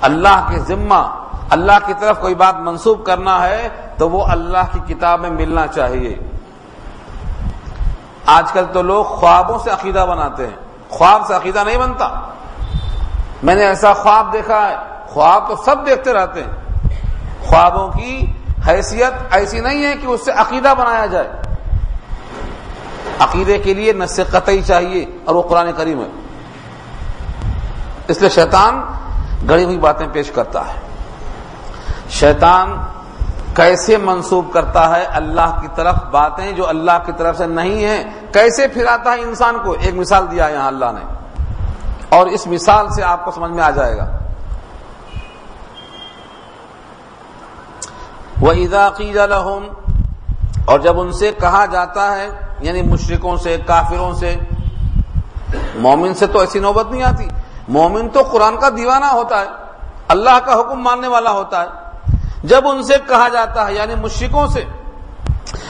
اللہ کے ذمہ، اللہ کی طرف کوئی بات منسوب کرنا ہے تو وہ اللہ کی کتاب میں ملنا چاہیے۔ آج کل تو لوگ خوابوں سے عقیدہ بناتے ہیں۔ خواب سے عقیدہ نہیں بنتا۔ میں نے ایسا خواب دیکھا ہے۔ خواب تو سب دیکھتے رہتے ہیں۔ خوابوں کی حیثیت ایسی نہیں ہے کہ اس سے عقیدہ بنایا جائے۔ عقیدے کے لیے نس قطعی چاہیے اور وہ قرآن کریم ہے۔ اس لیے شیطان گڑی ہوئی باتیں پیش کرتا ہے۔ شیطان کیسے منسوب کرتا ہے؟ اللہ کی طرف باتیں جو اللہ کی طرف سے نہیں ہیں کیسے پھراتا ہے انسان کو؟ ایک مثال دیا یہاں اللہ نے۔ اور اس مثال سے آپ کو سمجھ میں آ جائے گا۔ وہ عیداقی اور جب ان سے کہا جاتا ہے یعنی مشرقوں سے، کافروں سے، مومن سے تو ایسی نوبت نہیں آتی۔ مومن تو قرآن کا دیوانہ ہوتا ہے، اللہ کا حکم ماننے والا ہوتا ہے۔ جب ان سے کہا جاتا ہے یعنی مشرقوں سے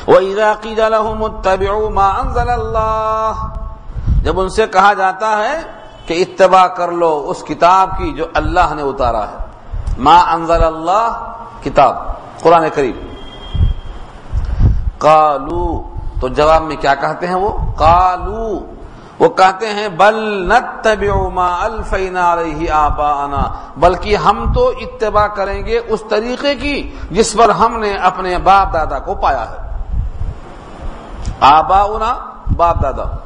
وہ عراقی اللہ جب ان سے کہا جاتا ہے کہ اتباع کر لو اس کتاب کی جو اللہ نے اتارا ہے۔ ما انزل اللہ کتاب۔ قرآن قریب کالو تو جواب میں کیا کہتے ہیں وہ؟ کالو وہ کہتے ہیں، بل ما الفینا علیہ آباءنا۔ بلکہ ہم تو اتباع کریں گے اس طریقے کی جس پر ہم نے اپنے باپ دادا کو پایا ہے۔ آباؤنا باپ دادا۔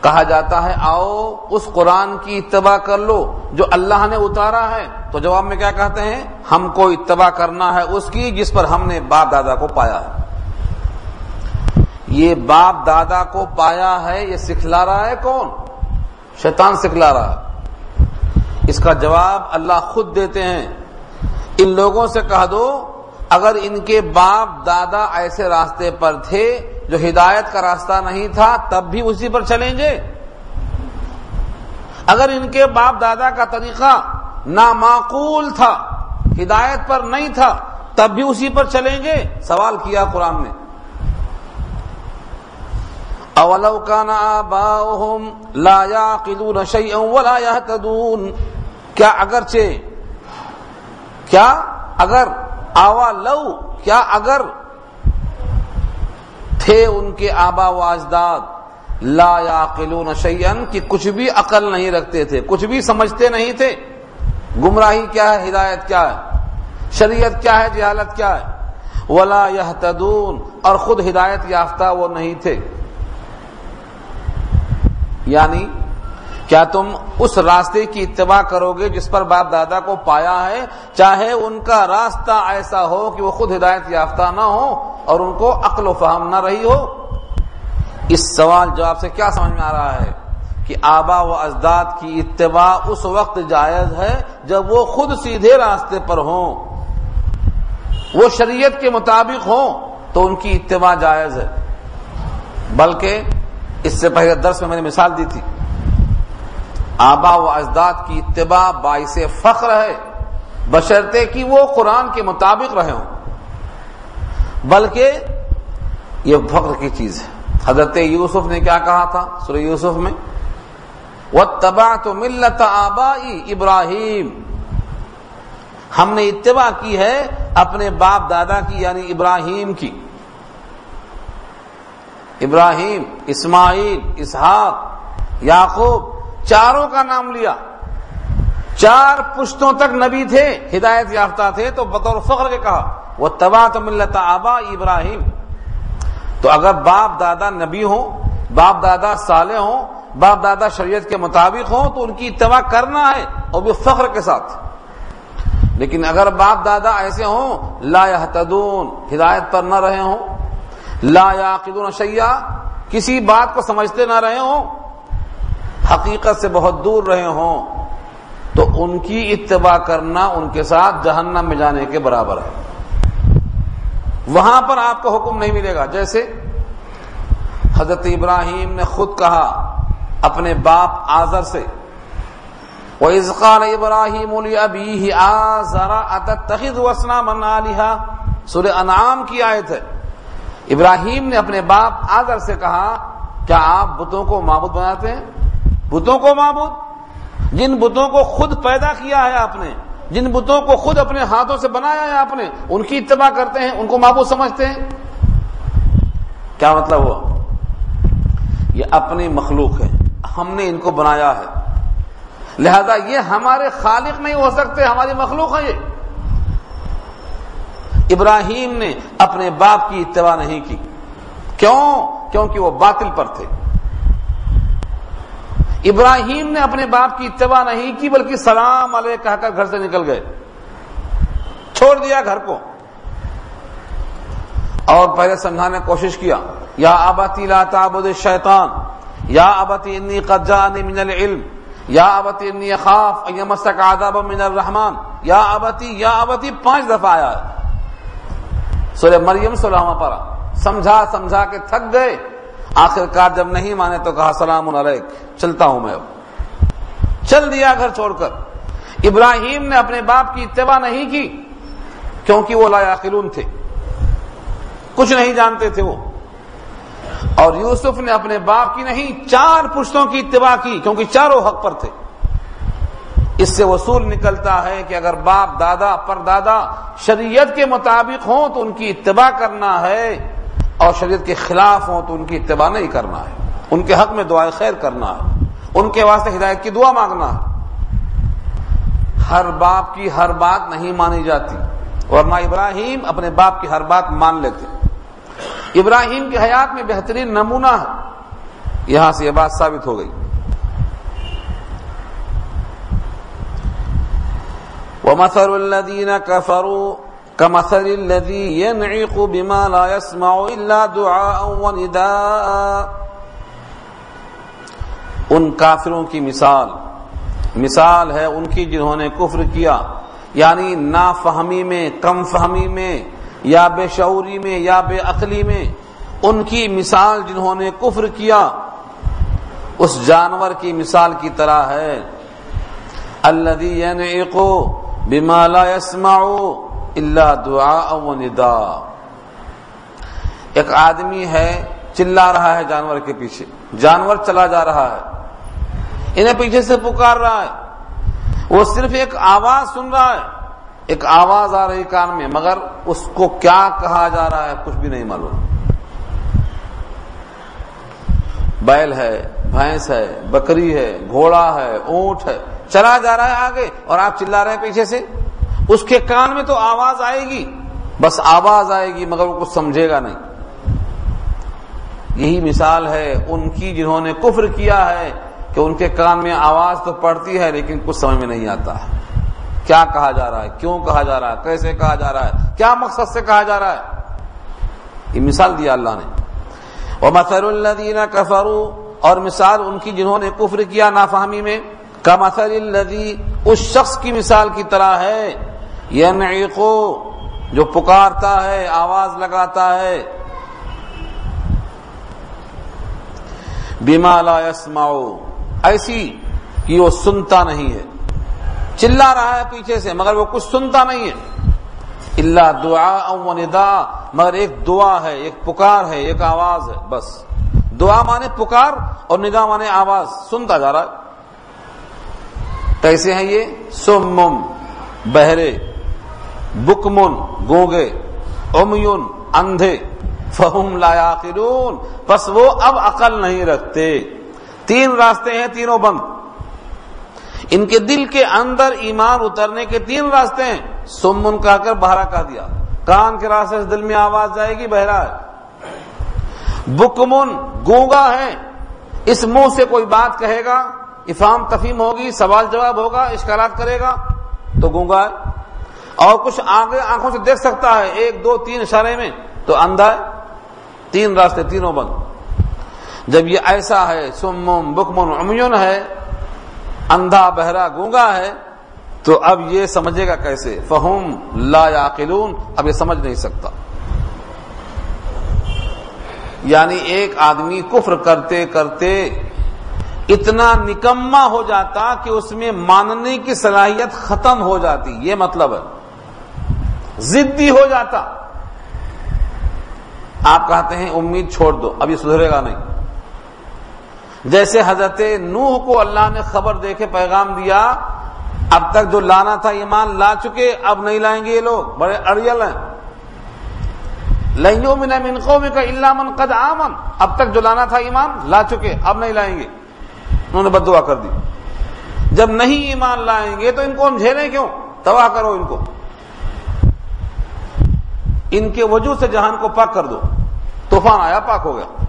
کہا جاتا ہے، آؤ اس قرآن کی اتباع کر لو، جو اللہ نے اتارا ہے۔ تو جواب میں کیا کہتے ہیں؟ ہم کو اتباع کرنا ہے اس کی جس پر ہم نے باپ دادا کو پایا ہے۔ یہ باپ دادا کو پایا ہے، یہ سکھلا رہا ہے کون؟ شیطان سکھلا رہا ہے۔ اس کا جواب اللہ خود دیتے ہیں۔ ان لوگوں سے کہہ دو اگر ان کے باپ دادا ایسے راستے پر تھے جو ہدایت کا راستہ نہیں تھا، تب بھی اسی پر چلیں گے۔ اگر ان کے باپ دادا کا طریقہ نامعقول تھا، ہدایت پر نہیں تھا، تب بھی اسی پر چلیں گے۔ سوال کیا قرآن نے۔ اولو کان آباؤہم لا یاقلون شیئا ولا یہتدون کیا اگرچہ، کیا اگر آوا لو، کیا اگر تھے ان کے آبا و اجداد، لا یاقلون شیئا، کہ کچھ بھی عقل نہیں رکھتے تھے، کچھ بھی سمجھتے نہیں تھے، گمراہی کیا ہے، ہدایت کیا ہے؟ شریعت کیا ہے، جہالت کیا ہے؟ ولا یہتدون اور خود ہدایت یافتہ وہ نہیں تھے۔ یعنی کیا تم اس راستے کی اتباع کرو گے جس پر باپ دادا کو پایا ہے؟ چاہے ان کا راستہ ایسا ہو کہ وہ خود ہدایت یافتہ نہ ہو اور ان کو عقل و فہم نہ رہی ہو۔ اس سوال جواب سے کیا سمجھ میں آ رہا ہے کہ آبا و اجداد کی اتباع اس وقت جائز ہے جب وہ خود سیدھے راستے پر ہوں؟ وہ شریعت کے مطابق ہوں تو ان کی اتباع جائز ہے۔ بلکہ اس سے پہلے درس میں میں نے مثال دی تھی۔ آبا و اجداد کی اتباع باعث فخر ہے، بشرطے کہ وہ قرآن کے مطابق رہے ہوں۔ بلکہ یہ فخر کی چیز ہے۔ حضرت یوسف نے کیا کہا تھا سورہ یوسف میں؟ وہ تباہ تو ملت آبائی ابراہیم ہم نے اتباع کی ہے اپنے باپ دادا کی یعنی ابراہیم کی۔ ابراہیم، اسماعیل، اسحاق، یعقوب چاروں کا نام لیا۔ چار پشتوں تک نبی تھے، ہدایت یافتہ تھے، تو بطور فخر کے کہا وہ تباہ تو ملتا آبا ابراہیم. تو اگر باپ دادا نبی ہوں، باپ دادا صالح ہوں، باپ دادا شریعت کے مطابق ہوں، تو ان کی اتباع کرنا ہے اور بھی فخر کے ساتھ۔ لیکن اگر باپ دادا ایسے ہوں، لا يهتدون ہدایت پر نہ رہے ہوں، لا يعقلون شيئا کسی بات کو سمجھتے نہ رہے ہوں حقیقت سے بہت دور رہے ہوں، تو ان کی اتباع کرنا ان کے ساتھ جہنم میں جانے کے برابر ہے۔ وہاں پر آپ کو حکم نہیں ملے گا۔ جیسے حضرت ابراہیم نے خود کہا اپنے باپ آزر سے، وَإِذْ قَالَ إِبْرَاهِيمُ لِأَبِيهِ آزَرَ أَتَتَّخِذُ أَصْنَامًا آلِهَا سورہ انعام کی آیت ہے۔ ابراہیم نے اپنے باپ آزر سے کہا، کیا آپ بتوں کو معبود بناتے ہیں؟ بتوں کو معبود، جن بتوں کو خود پیدا کیا ہے آپ نے، جن بتوں کو خود اپنے ہاتھوں سے بنایا ہے آپ نے، ان کی اتباع کرتے ہیں، ان کو معبود سمجھتے ہیں۔ کیا مطلب ہوا؟ یہ اپنی مخلوق ہے، ہم نے ان کو بنایا ہے۔ لہذا یہ ہمارے خالق نہیں ہو سکتے، ہماری مخلوق ہے یہ۔ ابراہیم نے اپنے باپ کی اتباع نہیں کی۔ کیوں؟ کیونکہ وہ باطل پر تھے۔ ابراہیم نے اپنے باپ کی اتباع نہیں کی، بلکہ سلام علیہ کہہ کر گھر سے نکل گئے۔ چھوڑ دیا گھر کو۔ اور پہلے سمجھانے کوشش کیا، یا آباتی لا تعبد الشیطان، یا ابتی انی قد جانی من العلم، یا ابتی انی اخاف ان یمسک عذاب من الرحمن، یا ابتی یا ابتی پانچ دفعہ آیا سورہ مریم سلامہ پارا سمجھا سمجھا کے تھک گئے۔ آخر کار جب نہیں مانے تو کہا سلام علیک، چلتا ہوں میں اب۔ چل دیا گھر چھوڑ کر۔ ابراہیم نے اپنے باپ کی اتباع نہیں کی، کیونکہ وہ لا تھے۔ کچھ نہیں جانتے تھے وہ۔ اور یوسف نے اپنے باپ کی نہیں، چار پشتوں کی اتباع کی، کیونکہ چاروں حق پر تھے۔ اس سے وصول نکلتا ہے کہ اگر باپ دادا پر دادا شریعت کے مطابق ہوں تو ان کی اتباع کرنا ہے۔ اور شریعت کے خلاف ہوں تو ان کی اتباع نہیں کرنا ہے۔ ان کے حق میں دعائیں خیر کرنا ہے۔ ان کے واسطے ہدایت کی دعا مانگنا ہے۔ ہر باپ کی ہر بات نہیں مانی جاتی۔ ورنہ ابراہیم اپنے باپ کی ہر بات مان لیتے۔ ابراہیم کی حیات میں بہترین نمونہ ہے۔ یہاں سے یہ بات ثابت ہو گئی۔ ومثل الذين كفروا كمثل الذي ينعق بما لا يسمع إلا دعاء ونداء. ان کافروں کی مثال مثال ہے ان کی جنہوں نے کفر کیا یعنی نا فہمی میں، کم فہمی میں، یا بے شعوری میں، یا بے عقلی میں، ان کی مثال جنہوں نے کفر کیا، اس جانور کی مثال کی طرح ہے. اللہ بما لا يسمع الا دعاء و ندا۔ ایک آدمی ہے، چلا رہا ہے جانور کے پیچھے۔ جانور چلا جا رہا ہے۔ انہیں پیچھے سے پکار رہا ہے۔ وہ صرف ایک آواز سن رہا ہے۔ ایک آواز آ رہی کان میں، مگر اس کو کیا کہا جا رہا ہے کچھ بھی نہیں معلوم۔ بیل ہے، بھینس ہے، بکری ہے، گھوڑا ہے، اونٹ ہے۔ چلا جا رہا ہے آگے اور آپ چلا رہے ہیں پیچھے سے۔ اس کے کان میں تو آواز آئے گی، بس آواز آئے گی، مگر وہ کچھ سمجھے گا نہیں۔ یہی مثال ہے ان کی جنہوں نے کفر کیا ہے کہ ان کے کان میں آواز تو پڑتی ہے، لیکن کچھ سمجھ میں نہیں آتا۔ کیا کہا جا رہا ہے؟ کیوں کہا جا رہا ہے؟ کیسے کہا جا رہا ہے؟ کیا مقصد سے کہا جا رہا ہے؟ یہ مثال دیا اللہ نے۔ وہ مسر اللہ کفرو اور مثال ان کی جنہوں نے کفر کیا نافہمی میں کا مسر الدی اس شخص کی مثال کی طرح ہے۔ یہ جو پکارتا ہے، آواز لگاتا ہے۔ بیما لا يسمعو ایسی کہ وہ سنتا نہیں ہے۔ چلا رہا ہے پیچھے سے، مگر وہ کچھ سنتا نہیں ہے۔ اللہ دعا و ندا، مگر ایک دعا ہے، ایک پکار ہے، ایک آواز ہے، بس۔ دعا مانے پکار اور ندا مانے آواز۔ سنتا جا رہا ہے۔ کیسے ہیں یہ؟ سمم، بہرے۔ بکمن گوگے امیون، اندھے، فہم لا بس وہ اب عقل نہیں رکھتے۔ تین راستے ہیں، تینوں بند۔ ان کے دل کے اندر ایمان اترنے کے تین راستے ہیں۔ سمن کہا کر بہرا کہہ دیا۔ کان کے راستے سے دل میں آواز جائے گی، بہرا ہے۔ بکمن، گونگا ہے اس منہ سے کوئی بات کہے گا، افام تفیم ہوگی، سوال جواب ہوگا، اشکالات کرے گا، تو گونگا ہے۔ اور کچھ آگے آنکھوں سے دیکھ سکتا ہے، ایک، دو، تین اشارے میں، تو اندھا ہے۔ تین راستے، تینوں بند۔ جب یہ ایسا ہے، سمم، بکمن امیون ہے، اندھا، بہرا، گونگا ہے، تو اب یہ سمجھے گا کیسے؟ فہم لا یاقلون۔ اب یہ سمجھ نہیں سکتا۔ یعنی ایک آدمی کفر کرتے کرتے اتنا نکما ہو جاتا کہ اس میں ماننے کی صلاحیت ختم ہو جاتی۔ یہ مطلب ہے۔ ضدی ہو جاتا۔ آپ کہتے ہیں، امید چھوڑ دو، اب یہ سدھرے گا نہیں۔ جیسے حضرت نوح کو اللہ نے خبر دے کے پیغام دیا، اب تک جو لانا تھا، ایمان لا چکے، اب نہیں لائیں گے یہ لوگ۔ بڑے اڑیل ہیں۔ لائنوں میں منقوں میں کا اللہ من قد آمن۔ اب تک جو لانا تھا، ایمان لا چکے، اب نہیں لائیں گے۔ انہوں نے بد دعا کر دی۔ جب نہیں ایمان لائیں گے تو ان کو ہم جھیلیں کیوں؟ تباہ کرو ان کو۔ ان کے وجود سے جہان کو پاک کر دو۔ طوفان آیا، پاک ہو گیا۔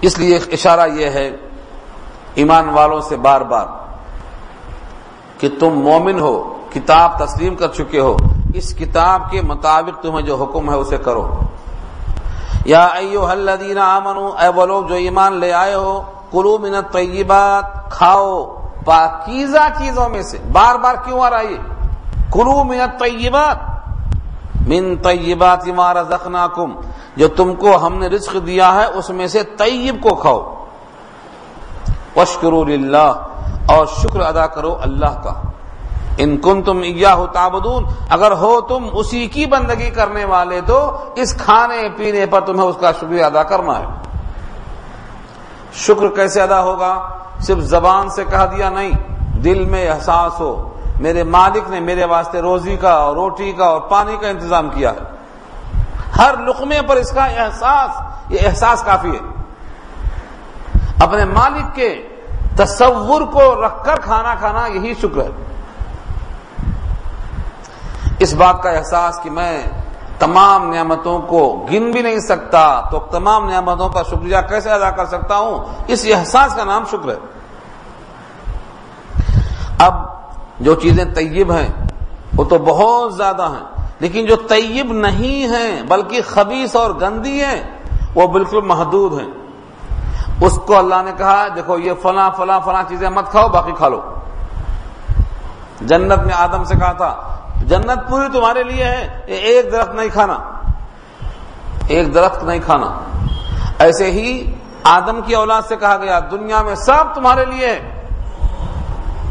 اس لیے اشارہ یہ ہے، ایمان والوں سے بار بار کہ تم مومن ہو، کتاب تسلیم کر چکے ہو، اس کتاب کے مطابق تمہیں جو حکم ہے اسے کرو۔ یا ایو الذین آمنو اے وہ لوگ جو ایمان لے آئے ہو کلو من الطیبات، کھاؤ پاکیزہ چیزوں میں سے۔ بار بار کیوں آ رہا ہے کلو من الطیبات، من طیبات ما رزقناکم، جو تم کو ہم نے رزق دیا ہے، اس میں سے طیب کو کھاؤ۔ وشکرو للہ، اور شکر ادا کرو اللہ کا۔ ان کن تم ہو تابدون اگر ہو تم اسی کی بندگی کرنے والے تو اس کھانے پینے پر تمہیں اس کا شکریہ ادا کرنا ہے۔ شکر کیسے ادا ہوگا؟ صرف زبان سے کہہ دیا نہیں، دل میں احساس ہو۔ میرے مالک نے میرے واسطے روزی کا اور روٹی کا اور پانی کا انتظام کیا ہے۔ ہر لقمے پر اس کا احساس، یہ احساس کافی ہے۔ اپنے مالک کے تصور کو رکھ کر کھانا کھانا یہی شکر ہے۔ اس بات کا احساس کہ میں تمام نعمتوں کو گن بھی نہیں سکتا، تو تمام نعمتوں کا شکریہ کیسے ادا کر سکتا ہوں؟ اس احساس کا نام شکر ہے۔ اب جو چیزیں طیب ہیں، وہ تو بہت زیادہ ہیں۔ لیکن جو طیب نہیں ہیں، بلکہ خبیص اور گندی ہیں، وہ بالکل محدود ہیں۔ اس کو اللہ نے کہا، دیکھو یہ فلاں فلاں فلاں چیزیں مت کھاؤ، باقی کھا لو۔ جنت میں آدم سے کہا تھا، جنت پوری تمہارے لیے ہے ایک درخت نہیں کھانا۔ ایک درخت نہیں کھانا۔ ایسے ہی آدم کی اولاد سے کہا گیا، دنیا میں سب تمہارے لیے ہے۔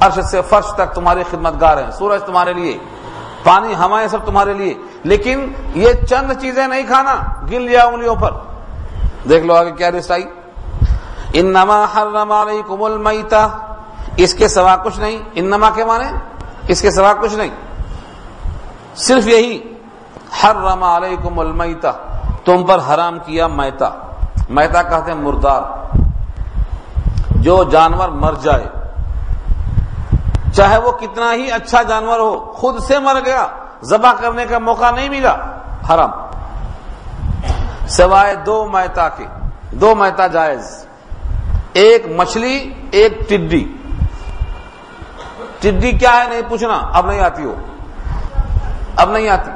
عرش سے فرش تک تمہاری خدمت گار ہیں، سورج تمہارے لیے، پانی ہوائیں سب تمہارے لیے۔ لیکن یہ چند چیزیں نہیں کھانا گن لیا انگلیوں پر۔ دیکھ لو آگے کیا رسٹ آئی۔ انما حرم علیکم المیتہ۔ اس کے سوا کچھ نہیں۔ انما کے معنی؟ اس کے سوا کچھ نہیں۔ صرف یہی۔ حرم علیکم المیتہ۔ تم پر حرام کیا میتا میتا کہتے ہیں مردار۔ جو جانور مر جائے۔ چاہے وہ کتنا ہی اچھا جانور ہو، خود سے مر گیا، ذبح کرنے کا موقع نہیں ملا، حرام۔ سوائے دو میتا کے، دو میتا جائز۔ ایک مچھلی، ایک ٹڈی۔ ٹڈی کیا ہے؟ نہیں پوچھنا، اب نہیں آتی ہو اب نہیں آتی۔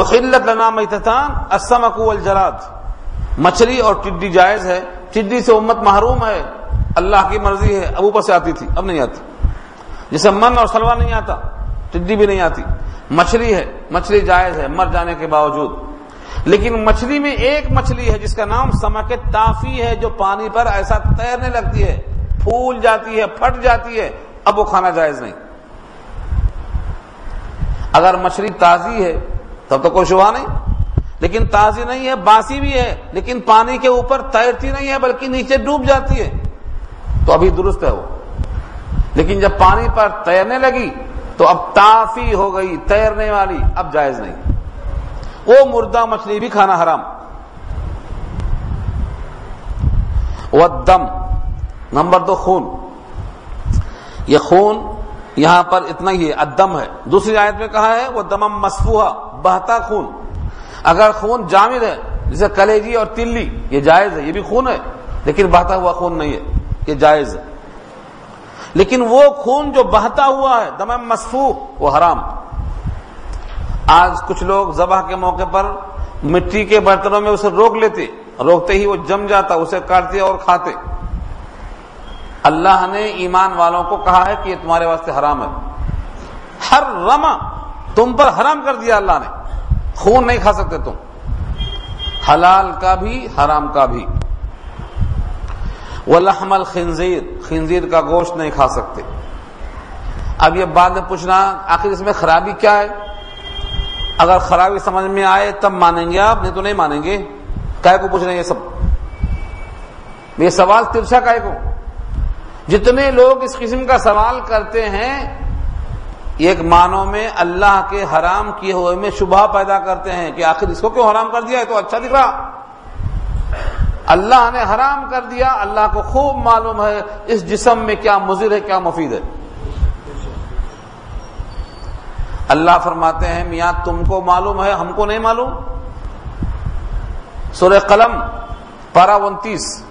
اخلت لنا میتتان السمک والجراد۔ مچھلی اور ٹڈی جائز ہے، ٹڈی سے امت محروم ہے۔ اللہ کی مرضی ہے اب اوپر سے آتی تھی، اب نہیں آتی۔ جیسے من اور سلوا نہیں آتا، ٹڈی بھی نہیں آتی۔ مچھلی ہے، مچھلی جائز ہے، مر جانے کے باوجود۔ لیکن مچھلی میں ایک مچھلی ہے، جس کا نام سمک تافی ہے، جو پانی پر ایسا تیرنے لگتی ہے، پھول جاتی ہے، پھٹ جاتی ہے، اب وہ کھانا جائز نہیں۔ اگر مچھلی تازی ہے، تب تو کوئی شبہ نہیں۔ لیکن تازی نہیں ہے، باسی بھی ہے، لیکن پانی کے اوپر تیرتی نہیں ہے، بلکہ نیچے ڈوب جاتی ہے۔ تو ابھی درست ہے وہ۔ لیکن جب پانی پر تیرنے لگی تو اب تافی ہو گئی، تیرنے والی، اب جائز نہیں۔ وہ مردہ مچھلی بھی کھانا حرام۔ وہ دم نمبر دو، خون۔ یہ خون یہاں پر اتنا ہی ادم ہے۔ دوسری آیت میں کہا ہے وہ دمم مسفوہ بہتا خون۔ اگر خون جامد ہے، جیسے کلیجی اور تلی، یہ جائز ہے، یہ بھی خون ہے، لیکن بہتا ہوا خون نہیں ہے۔ یہ جائز ہے۔ لیکن وہ خون جو بہتا ہوا ہے، دم مسفو وہ حرام۔ آج کچھ لوگ ذبح کے موقع پر مٹی کے برتنوں میں اسے روک لیتے، روکتے ہی وہ جم جاتا، اسے کاٹتے اور کھاتے۔ اللہ نے ایمان والوں کو کہا ہے کہ یہ تمہارے واسطے حرام ہے۔ ہر رما تم پر حرام کر دیا اللہ نے۔ خون نہیں کھا سکتے تم۔ حلال کا بھی، حرام کا بھی۔ وہ لحمل خنزیر خنزیر کا گوشت نہیں کھا سکتے۔ اب یہ بعد میں پوچھنا، آخر اس میں خرابی کیا ہے؟ اگر خرابی سمجھ میں آئے تب مانیں گے آپ، نہیں تو نہیں مانیں گے۔ کائے کو پوچھ رہے ہیں یہ سب؟ یہ سوال ترسا کائے کو؟ جتنے لوگ اس قسم کا سوال کرتے ہیں، ایک معنوں میں اللہ کے حرام کیے ہوئے میں شبہ پیدا کرتے ہیں کہ آخر اس کو کیوں حرام کر دیا؟ ہے تو اچھا دکھ رہا۔ اللہ نے حرام کر دیا، اللہ کو خوب معلوم ہے اس جسم میں کیا مضر ہے، کیا مفید ہے۔ اللہ فرماتے ہیں، میاں، تم کو معلوم ہے، ہم کو نہیں معلوم۔ سورہ قلم پارا انتیس۔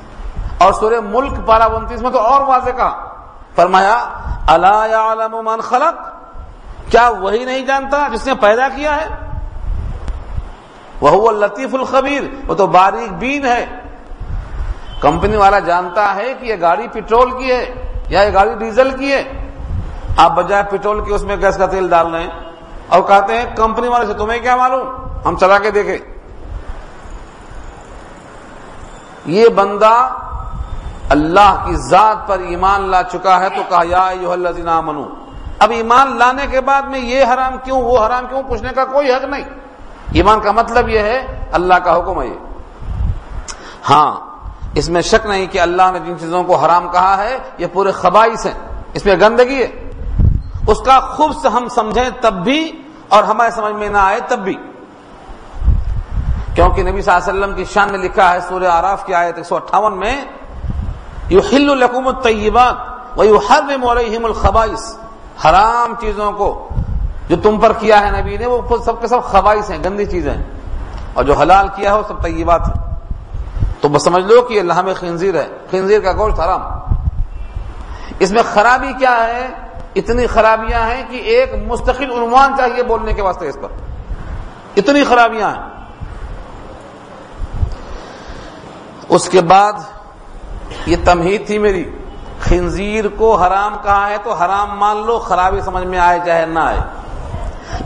اور سورہ ملک پارا انتیس میں تو اور واضح کہا۔ فرمایا اللہ من خلق؟ کیا وہی نہیں جانتا جس نے پیدا کیا ہے؟ وہ لطیف الخبیر۔ وہ تو باریک بین ہے۔ کمپنی والا جانتا ہے کہ یہ گاڑی پیٹرول کی ہے یا یہ گاڑی ڈیزل کی ہے آپ بجائے پیٹرول کی اس میں گیس کا تیل ڈال رہے ہیں اور کہتے ہیں کمپنی والے سے تمہیں کیا معلوم؟ ہم چلا کے دیکھیں۔ یہ بندہ اللہ کی ذات پر ایمان لا چکا ہے تو کہا، یا منو اب ایمان لانے کے بعد میں یہ حرام کیوں، وہ حرام کیوں؟ پوچھنے کا کوئی حق نہیں۔ ایمان کا مطلب یہ ہے، اللہ کا حکم ہے یہ۔ ہاں اس میں شک نہیں کہ اللہ نے جن چیزوں کو حرام کہا ہے، یہ پورے خبائش ہیں۔ اس میں گندگی ہے۔ اس کا خوب سے ہم سمجھیں تب بھی اور ہمارے سمجھ میں نہ آئے تب بھی۔ کیونکہ نبی صلی اللہ علیہ وسلم کی شان نے لکھا ہے سورہ آراف کی آیت ایک سو اٹھاون میں یو ہل القوم الطیبات وہ حرم علیہم الخبائش حرام چیزوں کو جو تم پر کیا ہے نبی نے، وہ سب کے سب خبائش ہیں، گندی چیزیں۔ اور جو حلال کیا ہے، وہ سب طیبات ہیں۔ تو بس سمجھ لو کہ یہ لحم خنزیر ہے۔ خنزیر کا گوشت حرام۔ اس میں خرابی کیا ہے؟ اتنی خرابیاں ہیں کہ ایک مستقل عنوان چاہیے بولنے کے واسطے اس پر۔ اتنی خرابیاں ہیں۔ اس کے بعد یہ تمہید تھی میری۔ خنزیر کو حرام کہا ہے؟ تو حرام مان لو، خرابی سمجھ میں آئے چاہے نہ آئے۔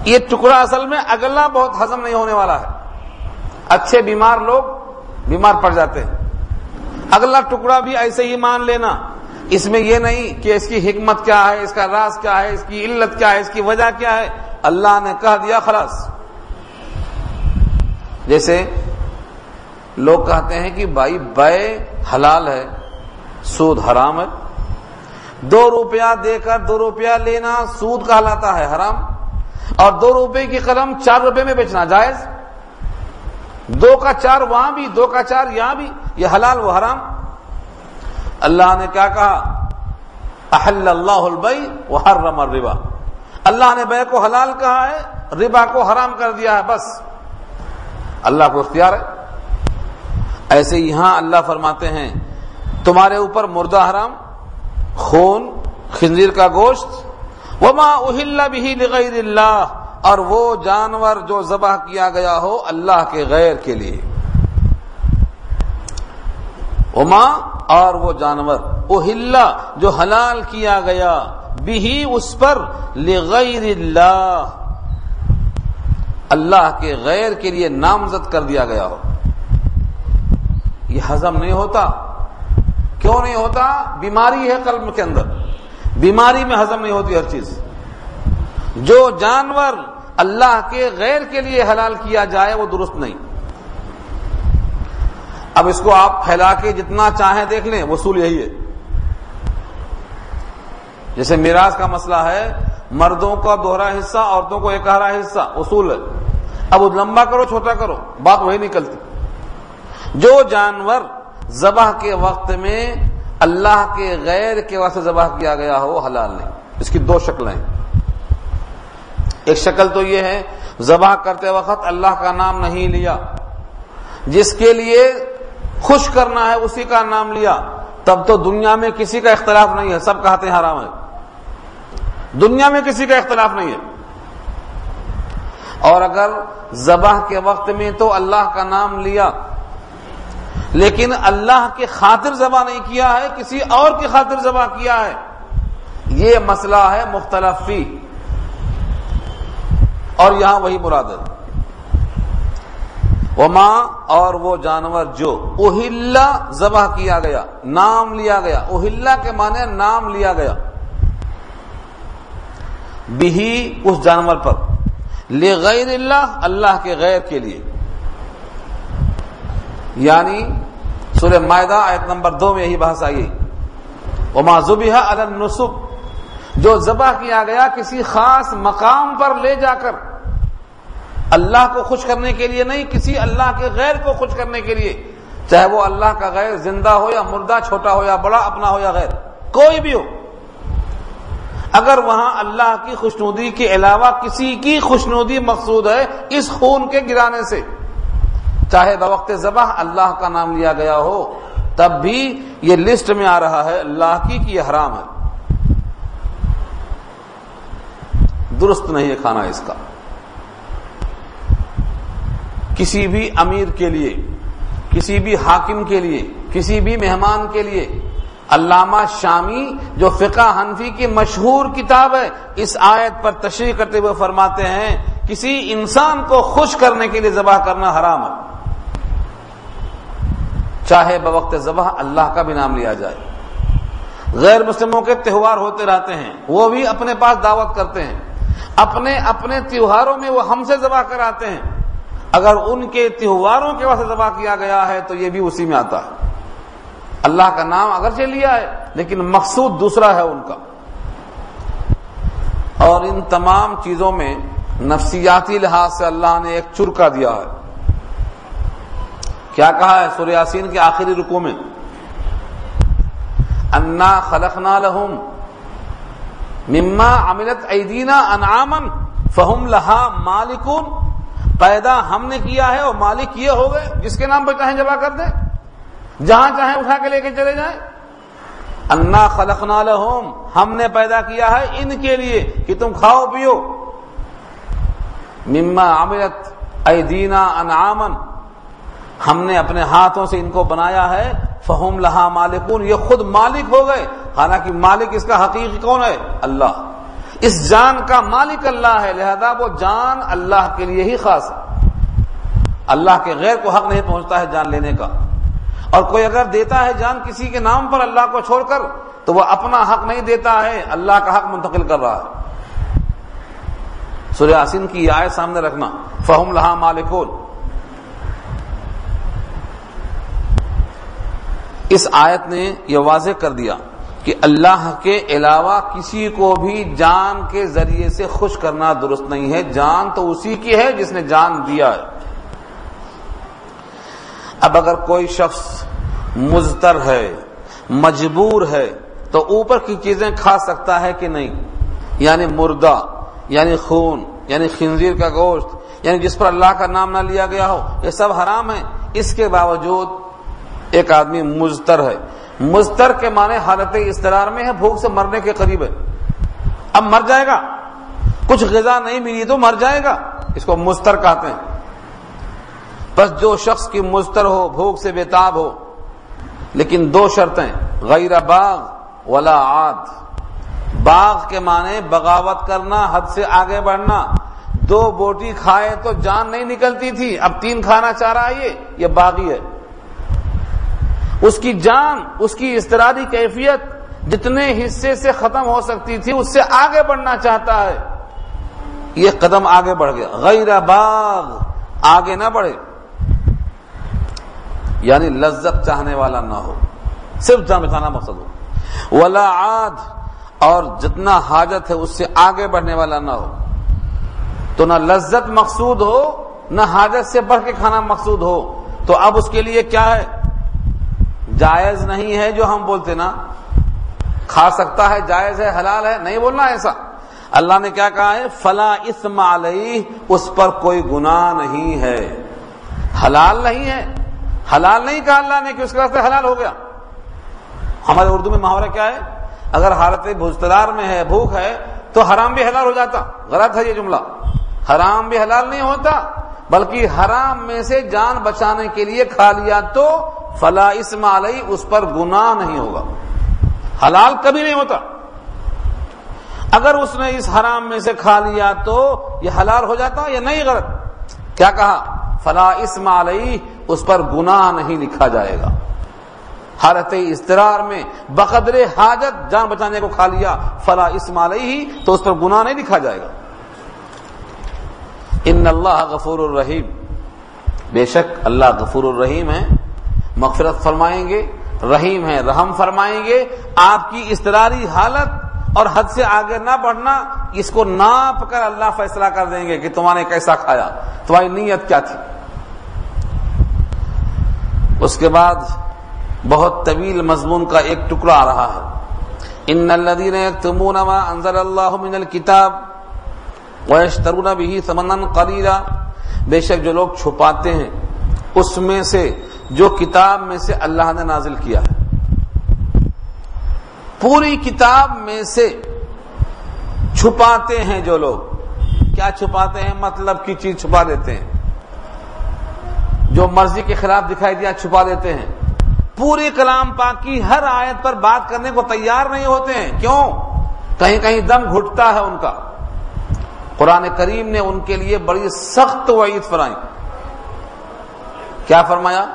یہ ٹکڑا اصل میں اگلا بہت ہضم نہیں ہونے والا ہے۔ اچھے بیمار لوگ بیمار پڑ جاتے ہیں۔ اگلا ٹکڑا بھی ایسے ہی مان لینا۔ اس میں یہ نہیں کہ اس کی حکمت کیا ہے، اس کا راز کیا ہے، اس کی علت کیا ہے، اس کی وجہ کیا ہے۔ اللہ نے کہہ دیا خلاص۔ جیسے لوگ کہتے ہیں کہ بھائی بے حلال ہے، سود حرام ہے۔ دو روپیہ دے کر دو روپیہ لینا سود کہلاتا ہے، حرام۔ اور دو روپے کی قلم چار روپے میں بیچنا، جائز؟ دو کا چار وہاں بھی، دو کا چار یہاں بھی، یہ حلال وہ حرام۔ اللہ نے کیا کہا؟ احل اللہ البئی وہ ہر ربا اللہ نے بے کو حلال کہا ہے، ربا کو حرام کر دیا ہے، بس۔ اللہ کو اختیار ہے۔ ایسے یہاں اللہ فرماتے ہیں، تمہارے اوپر مردہ حرام، خون، خنزیر کا گوشت۔ وما اہل بھی لغیر اللہ اور وہ جانور جو ذبح کیا گیا ہو اللہ کے غیر کے لیے۔ وما، اور وہ جانور اہل جو حلال کیا گیا بھی اس پر لغیر اللہ اللہ کے غیر کے لیے نامزد کر دیا گیا ہو۔ یہ ہضم نہیں ہوتا۔ کیوں نہیں ہوتا؟ بیماری ہے قلب کے اندر۔ بیماری میں ہضم نہیں ہوتی ہر چیز۔ جو جانور اللہ کے غیر کے لیے حلال کیا جائے وہ درست نہیں۔ اب اس کو آپ پھیلا کے جتنا چاہیں دیکھ لیں، وصول یہی ہے۔ جیسے میراث کا مسئلہ ہے، مردوں کا دوہرا حصہ، عورتوں کو ایک ہرا حصہ اصول ہے۔ اب لمبا کرو، چھوٹا کرو، بات وہی نکلتی۔ جو جانور ذبح کے وقت میں اللہ کے غیر کے واسطے ذبح کیا گیا ہو، حلال نہیں۔ اس کی دو شکلیں۔ ایک شکل تو یہ ہے، ذبح کرتے وقت اللہ کا نام نہیں لیا۔ جس کے لیے خوش کرنا ہے، اسی کا نام لیا۔ تب تو دنیا میں کسی کا اختلاف نہیں ہے۔ سب کہتے ہیں حرام ہے۔ دنیا میں کسی کا اختلاف نہیں ہے۔ اور اگر ذبح کے وقت میں تو اللہ کا نام لیا، لیکن اللہ کے خاطر ذبح نہیں کیا ہے، کسی اور کی خاطر ذبح کیا ہے، یہ مسئلہ ہے مختلف فی۔ اور یہاں وہی مراد ہے۔ وما اور وہ جانور جو اوہلا ذبح کیا گیا، نام لیا گیا۔ اوہلا کے معنی نام لیا گیا۔ بھی اس جانور پر۔ لے غیر اللہ اللہ کے غیر کے لیے۔ یعنی سورہ معدہ آیت نمبر دو میں یہی بحث آئی۔ وما زبیہ النصب جو ذبح کیا گیا کسی خاص مقام پر لے جا کر۔ اللہ کو خوش کرنے کے لیے نہیں، کسی اللہ کے غیر کو خوش کرنے کے لیے۔ چاہے وہ اللہ کا غیر زندہ ہو یا مردہ، چھوٹا ہو یا بڑا، اپنا ہو یا غیر، کوئی بھی ہو۔ اگر وہاں اللہ کی خوشنودی کے علاوہ کسی کی خوشنودی مقصود ہے اس خون کے گرانے سے، چاہے بوقت ذبح اللہ کا نام لیا گیا ہو، تب بھی یہ لسٹ میں آ رہا ہے، اللہ کی کہ یہ حرام ہے۔ درست نہیں ہے کھانا اس کا۔ کسی بھی امیر کے لیے، کسی بھی حاکم کے لیے، کسی بھی مہمان کے لیے۔ علامہ شامی جو فقہ حنفی کی مشہور کتاب ہے، اس آیت پر تشریح کرتے ہوئے فرماتے ہیں، کسی انسان کو خوش کرنے کے لیے ذبح کرنا حرام ہے۔ چاہے بوقت ذبح اللہ کا بھی نام لیا جائے۔ غیر مسلموں کے تہوار ہوتے رہتے ہیں، وہ بھی اپنے پاس دعوت کرتے ہیں۔ اپنے اپنے تہواروں میں وہ ہم سے ذبح کراتے ہیں۔ اگر ان کے تہواروں کے واسطے ذبح کیا گیا ہے تو یہ بھی اسی میں آتا ہے۔ اللہ کا نام اگرچہ لیا ہے، لیکن مقصود دوسرا ہے ان کا۔ اور ان تمام چیزوں میں نفسیاتی لحاظ سے اللہ نے ایک چرکا دیا ہے۔ کیا کہا ہے سوریاسین کے آخری رکو میں؟ انا خلقنا لہم مما عملت ایدینا انعامن فہم لہا مالکون۔ پیدا ہم نے کیا ہے اور مالک یہ ہو گئے۔ جس کے نام پہ چاہیں جمع کر دیں، جہاں چاہیں اٹھا کے لے کے چلے جائیں۔ انا خلقنا لہم، ہم نے پیدا کیا ہے ان کے لیے کہ تم کھاؤ، پیو۔ مما عملت ایدینا انعامن ہم نے اپنے ہاتھوں سے ان کو بنایا ہے۔ فہم لہا مالکون، یہ خود مالک ہو گئے۔ حالانکہ مالک اس کا حقیقی کون ہے؟ اللہ۔ اس جان کا مالک اللہ ہے، لہذا وہ جان اللہ کے لیے ہی خاص ہے۔ اللہ کے غیر کو حق نہیں پہنچتا ہے جان لینے کا۔ اور کوئی اگر دیتا ہے جان کسی کے نام پر اللہ کو چھوڑ کر، تو وہ اپنا حق نہیں دیتا ہے، اللہ کا حق منتقل کر رہا ہے۔ سورہ آسین کی آئے سامنے رکھنا۔ فہم لہا مالکون اس آیت نے یہ واضح کر دیا۔ کہ اللہ کے علاوہ کسی کو بھی جان کے ذریعے سے خوش کرنا درست نہیں ہے۔ جان تو اسی کی ہے جس نے جان دیا ہے۔ اب اگر کوئی شخص مزتر ہے، مجبور ہے، تو اوپر کی چیزیں کھا سکتا ہے کہ نہیں؟ یعنی مردہ یعنی خون یعنی خنزیر کا گوشت یعنی جس پر اللہ کا نام نہ لیا گیا ہو، یہ سب حرام ہے اس کے باوجود ایک آدمی مزتر ہے۔ مزتر کے معنی حالت استرار میں ہے، بھوک سے مرنے کے قریب ہے۔ اب مر جائے گا۔ کچھ غذا نہیں ملی تو مر جائے گا۔ اس کو مستر کہتے ہیں۔ بس جو شخص کی مستر ہو، بھوک سے بےتاب ہو، لیکن دو شرطیں۔ غیر باغ ولا عاد۔ باغ کے معنی بغاوت کرنا، حد سے آگے بڑھنا۔ دو بوٹی کھائے تو جان نہیں نکلتی تھی۔ اب تین کھانا چاہ رہا ہے یہ باغی ہے۔ اس کی جان، اس کی استراری کیفیت جتنے حصے سے ختم ہو سکتی تھی، اس سے آگے بڑھنا چاہتا ہے۔ یہ قدم آگے بڑھ گیا۔ غیر باغ آگے نہ بڑھے۔ یعنی لذت چاہنے والا نہ ہو۔ صرف جان بچانا مقصد ہو۔ ولا عاد اور جتنا حاجت ہے، اس سے آگے بڑھنے والا نہ ہو۔ تو نہ لذت مقصود ہو، نہ حاجت سے بڑھ کے کھانا مقصود ہو۔ تو اب اس کے لیے کیا ہے؟ جائز نہیں ہے جو ہم بولتے نا۔ کھا سکتا ہے، جائز ہے، حلال ہے، نہیں بولنا ایسا۔ اللہ نے کیا کہا ہے؟ فلا اسم علیہ، اس پر کوئی گناہ نہیں ہے۔ حلال نہیں ہے۔ حلال نہیں کہا اللہ نے کہ اس کے واسطے حلال ہو گیا۔ ہمارے اردو میں محاورہ کیا ہے؟ اگر حالت بھجترار میں ہے، بھوک ہے، تو حرام بھی حلال ہو جاتا۔ غلط ہے یہ جملہ۔ حرام بھی حلال نہیں ہوتا، بلکہ حرام میں سے جان بچانے کے لیے کھا لیا تو فلا اسم علیہ اس پر گناہ نہیں ہوگا۔ حلال کبھی نہیں ہوتا۔ اگر اس نے اس حرام میں سے کھا لیا تو یہ حلال ہو جاتا یا نہیں غلط؟ کیا کہا؟ فلا اسم علیہ اس پر گناہ نہیں لکھا جائے گا۔ حالت استرار میں بقدر حاجت جان بچانے کو کھا لیا، فلا اسم علیہ، تو اس پر گناہ نہیں لکھا جائے گا۔ ان اللہ غفور الرحیم۔ بے شک اللہ غفور الرحیم ہے مغفرت فرمائیں گے، رحیم ہے رحم فرمائیں گے۔ آپ کی استراری حالت اور حد سے آگے نہ بڑھنا، اس کو ناپ کر اللہ فیصلہ کر دیں گے کہ تمہارے کیسا کھایا، تمہاری نیت کیا تھی۔ اس کے بعد بہت طویل مضمون کا ایک ٹکڑا آ رہا ہے۔ ان الذين يكتمون ما انزل الله من الكتاب ويشترون به ثمنا قليلا۔ بے شک جو لوگ چھپاتے ہیں، اس میں سے جو کتاب میں سے اللہ نے نازل کیا ہے۔ پوری کتاب میں سے چھپاتے ہیں جو لوگ۔ کیا چھپاتے ہیں؟ مطلب کی چیز چھپا دیتے ہیں۔ جو مرضی کے خلاف دکھائی دیا چھپا دیتے ہیں۔ پوری کلام پاک کی ہر آیت پر بات کرنے کو تیار نہیں ہوتے ہیں۔ کیوں؟ کہیں کہیں دم گھٹتا ہے ان کا۔ قرآن کریم نے ان کے لیے بڑی سخت وعید فرائی کیا فرمایا؟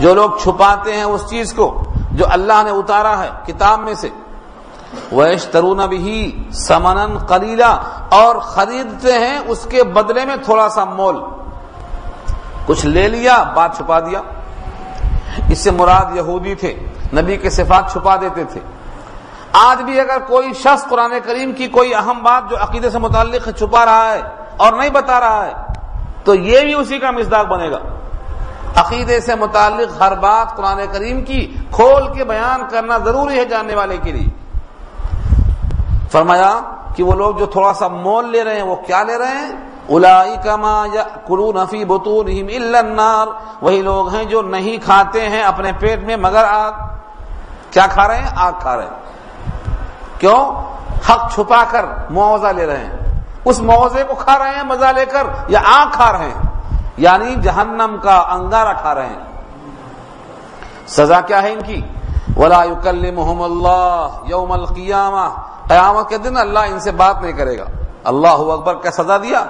جو لوگ چھپاتے ہیں اس چیز کو، جو اللہ نے اتارا ہے کتاب میں سے۔ ویش ترون بھی سمن کلیلا اور خریدتے ہیں اس کے بدلے میں تھوڑا سا مول۔ کچھ لے لیا، بات چھپا دیا۔ اس سے مراد یہودی تھے، نبی کے صفات چھپا دیتے تھے۔ آج بھی اگر کوئی شخص قرآن کریم کی کوئی اہم بات جو عقیدے سے متعلق چھپا رہا ہے اور نہیں بتا رہا ہے، تو یہ بھی اسی کا مزداق بنے گا۔ عقیدے سے متعلق ہر بات قرآن کریم کی کھول کے بیان کرنا ضروری ہے جاننے والے کے لیے۔ فرمایا کہ وہ لوگ جو تھوڑا سا مول لے رہے ہیں، وہ کیا لے رہے ہیں؟ فی النار۔ وہی لوگ ہیں جو نہیں کھاتے ہیں اپنے پیٹ میں مگر آگ۔ کیا کھا رہے ہیں؟ آگ کھا رہے ہیں۔ کیوں؟ حق چھپا کر معاوضہ لے رہے ہیں۔ اس معاوضے کو کھا رہے ہیں، مزہ لے کر، یا آگ کھا رہے ہیں۔ یعنی جہنم کا انگارہ کھا رہے ہیں۔ سزا کیا ہے ان کی؟ ولا يكلمهم اللہ یوم القیامہ قیامت کے دن اللہ ان سے بات نہیں کرے گا۔ اللہ اکبر کا سزا دیا؟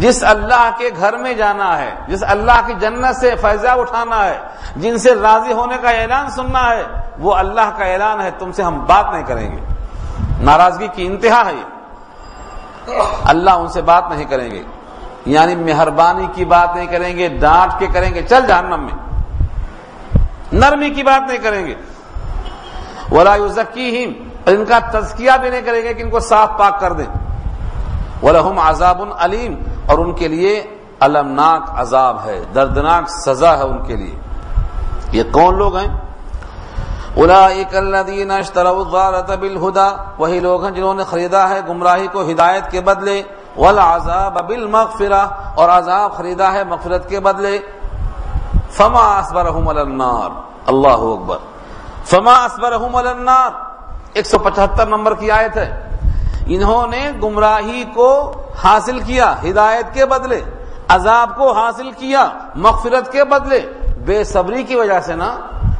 جس اللہ کے گھر میں جانا ہے، جس اللہ کی جنت سے فیضا اٹھانا ہے، جن سے راضی ہونے کا اعلان سننا ہے، وہ اللہ کا اعلان ہے، تم سے ہم بات نہیں کریں گے۔ ناراضگی کی انتہا ہے یہ۔ اللہ ان سے بات نہیں کریں گے۔ یعنی مہربانی کی بات نہیں کریں گے، ڈانٹ کے کریں گے۔ چل جہنم میں۔ نرمی کی بات نہیں کریں گے۔ ولا یزکیہم ان کا تزکیہ بھی نہیں کریں گے کہ ان کو صاف پاک کر دیں۔ ولہم عذاب علیم اور ان کے لیے المناک عذاب ہے، دردناک سزا ہے ان کے لیے۔ یہ کون لوگ ہیں؟ اولئک الذین اشتروا الضالۃ بالهدى وہی لوگ ہیں جنہوں نے خریدا ہے گمراہی کو ہدایت کے بدلے، والعذاب بالمغفرہ، اور عذاب خریدا ہے مغفرت کے بدلے۔ فما اصبرهم على النار، اللہ اکبر۔ فما اصبرهم على النار 175 نمبر کی آیت ہے۔ انہوں نے گمراہی کو حاصل کیا، ہدایت کے بدلے، عذاب کو حاصل کیا، مغفرت کے بدلے، بے صبری کی وجہ سے نا؟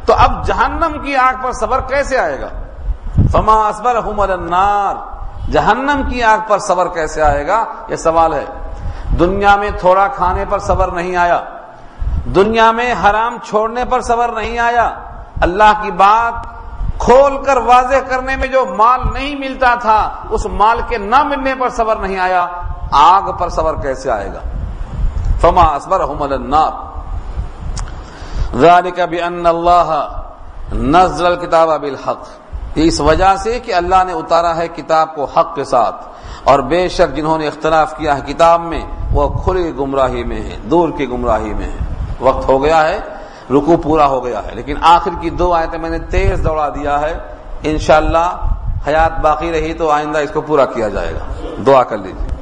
تو اب جہنم کی آگ پر صبر کیسے آئے گا؟ فما اصبرهم على النار۔ جہنم کی آگ پر صبر کیسے آئے گا؟ یہ سوال ہے۔ دنیا میں تھوڑا کھانے پر صبر نہیں آیا۔ دنیا میں حرام چھوڑنے پر صبر نہیں آیا۔ اللہ کی بات کھول کر واضح کرنے میں جو مال نہیں ملتا تھا، اس مال کے نہ ملنے پر صبر نہیں آیا۔ آگ پر صبر کیسے آئے گا؟ فما اصبر النار۔ بان اللہ نزل الكتاب بالحق۔ اس وجہ سے کہ اللہ نے اتارا ہے کتاب کو حق کے ساتھ۔ اور بے شک جنہوں نے اختلاف کیا ہے کتاب میں، وہ کھلی گمراہی میں ہیں، دور کی گمراہی میں ہیں۔ وقت ہو گیا ہے رکو پورا ہو گیا ہے۔ لیکن آخر کی دو آیتیں میں نے تیز دوڑا دیا ہے۔ انشاءاللہ حیات باقی رہی تو آئندہ اس کو پورا کیا جائے گا۔ دعا کر لیجیے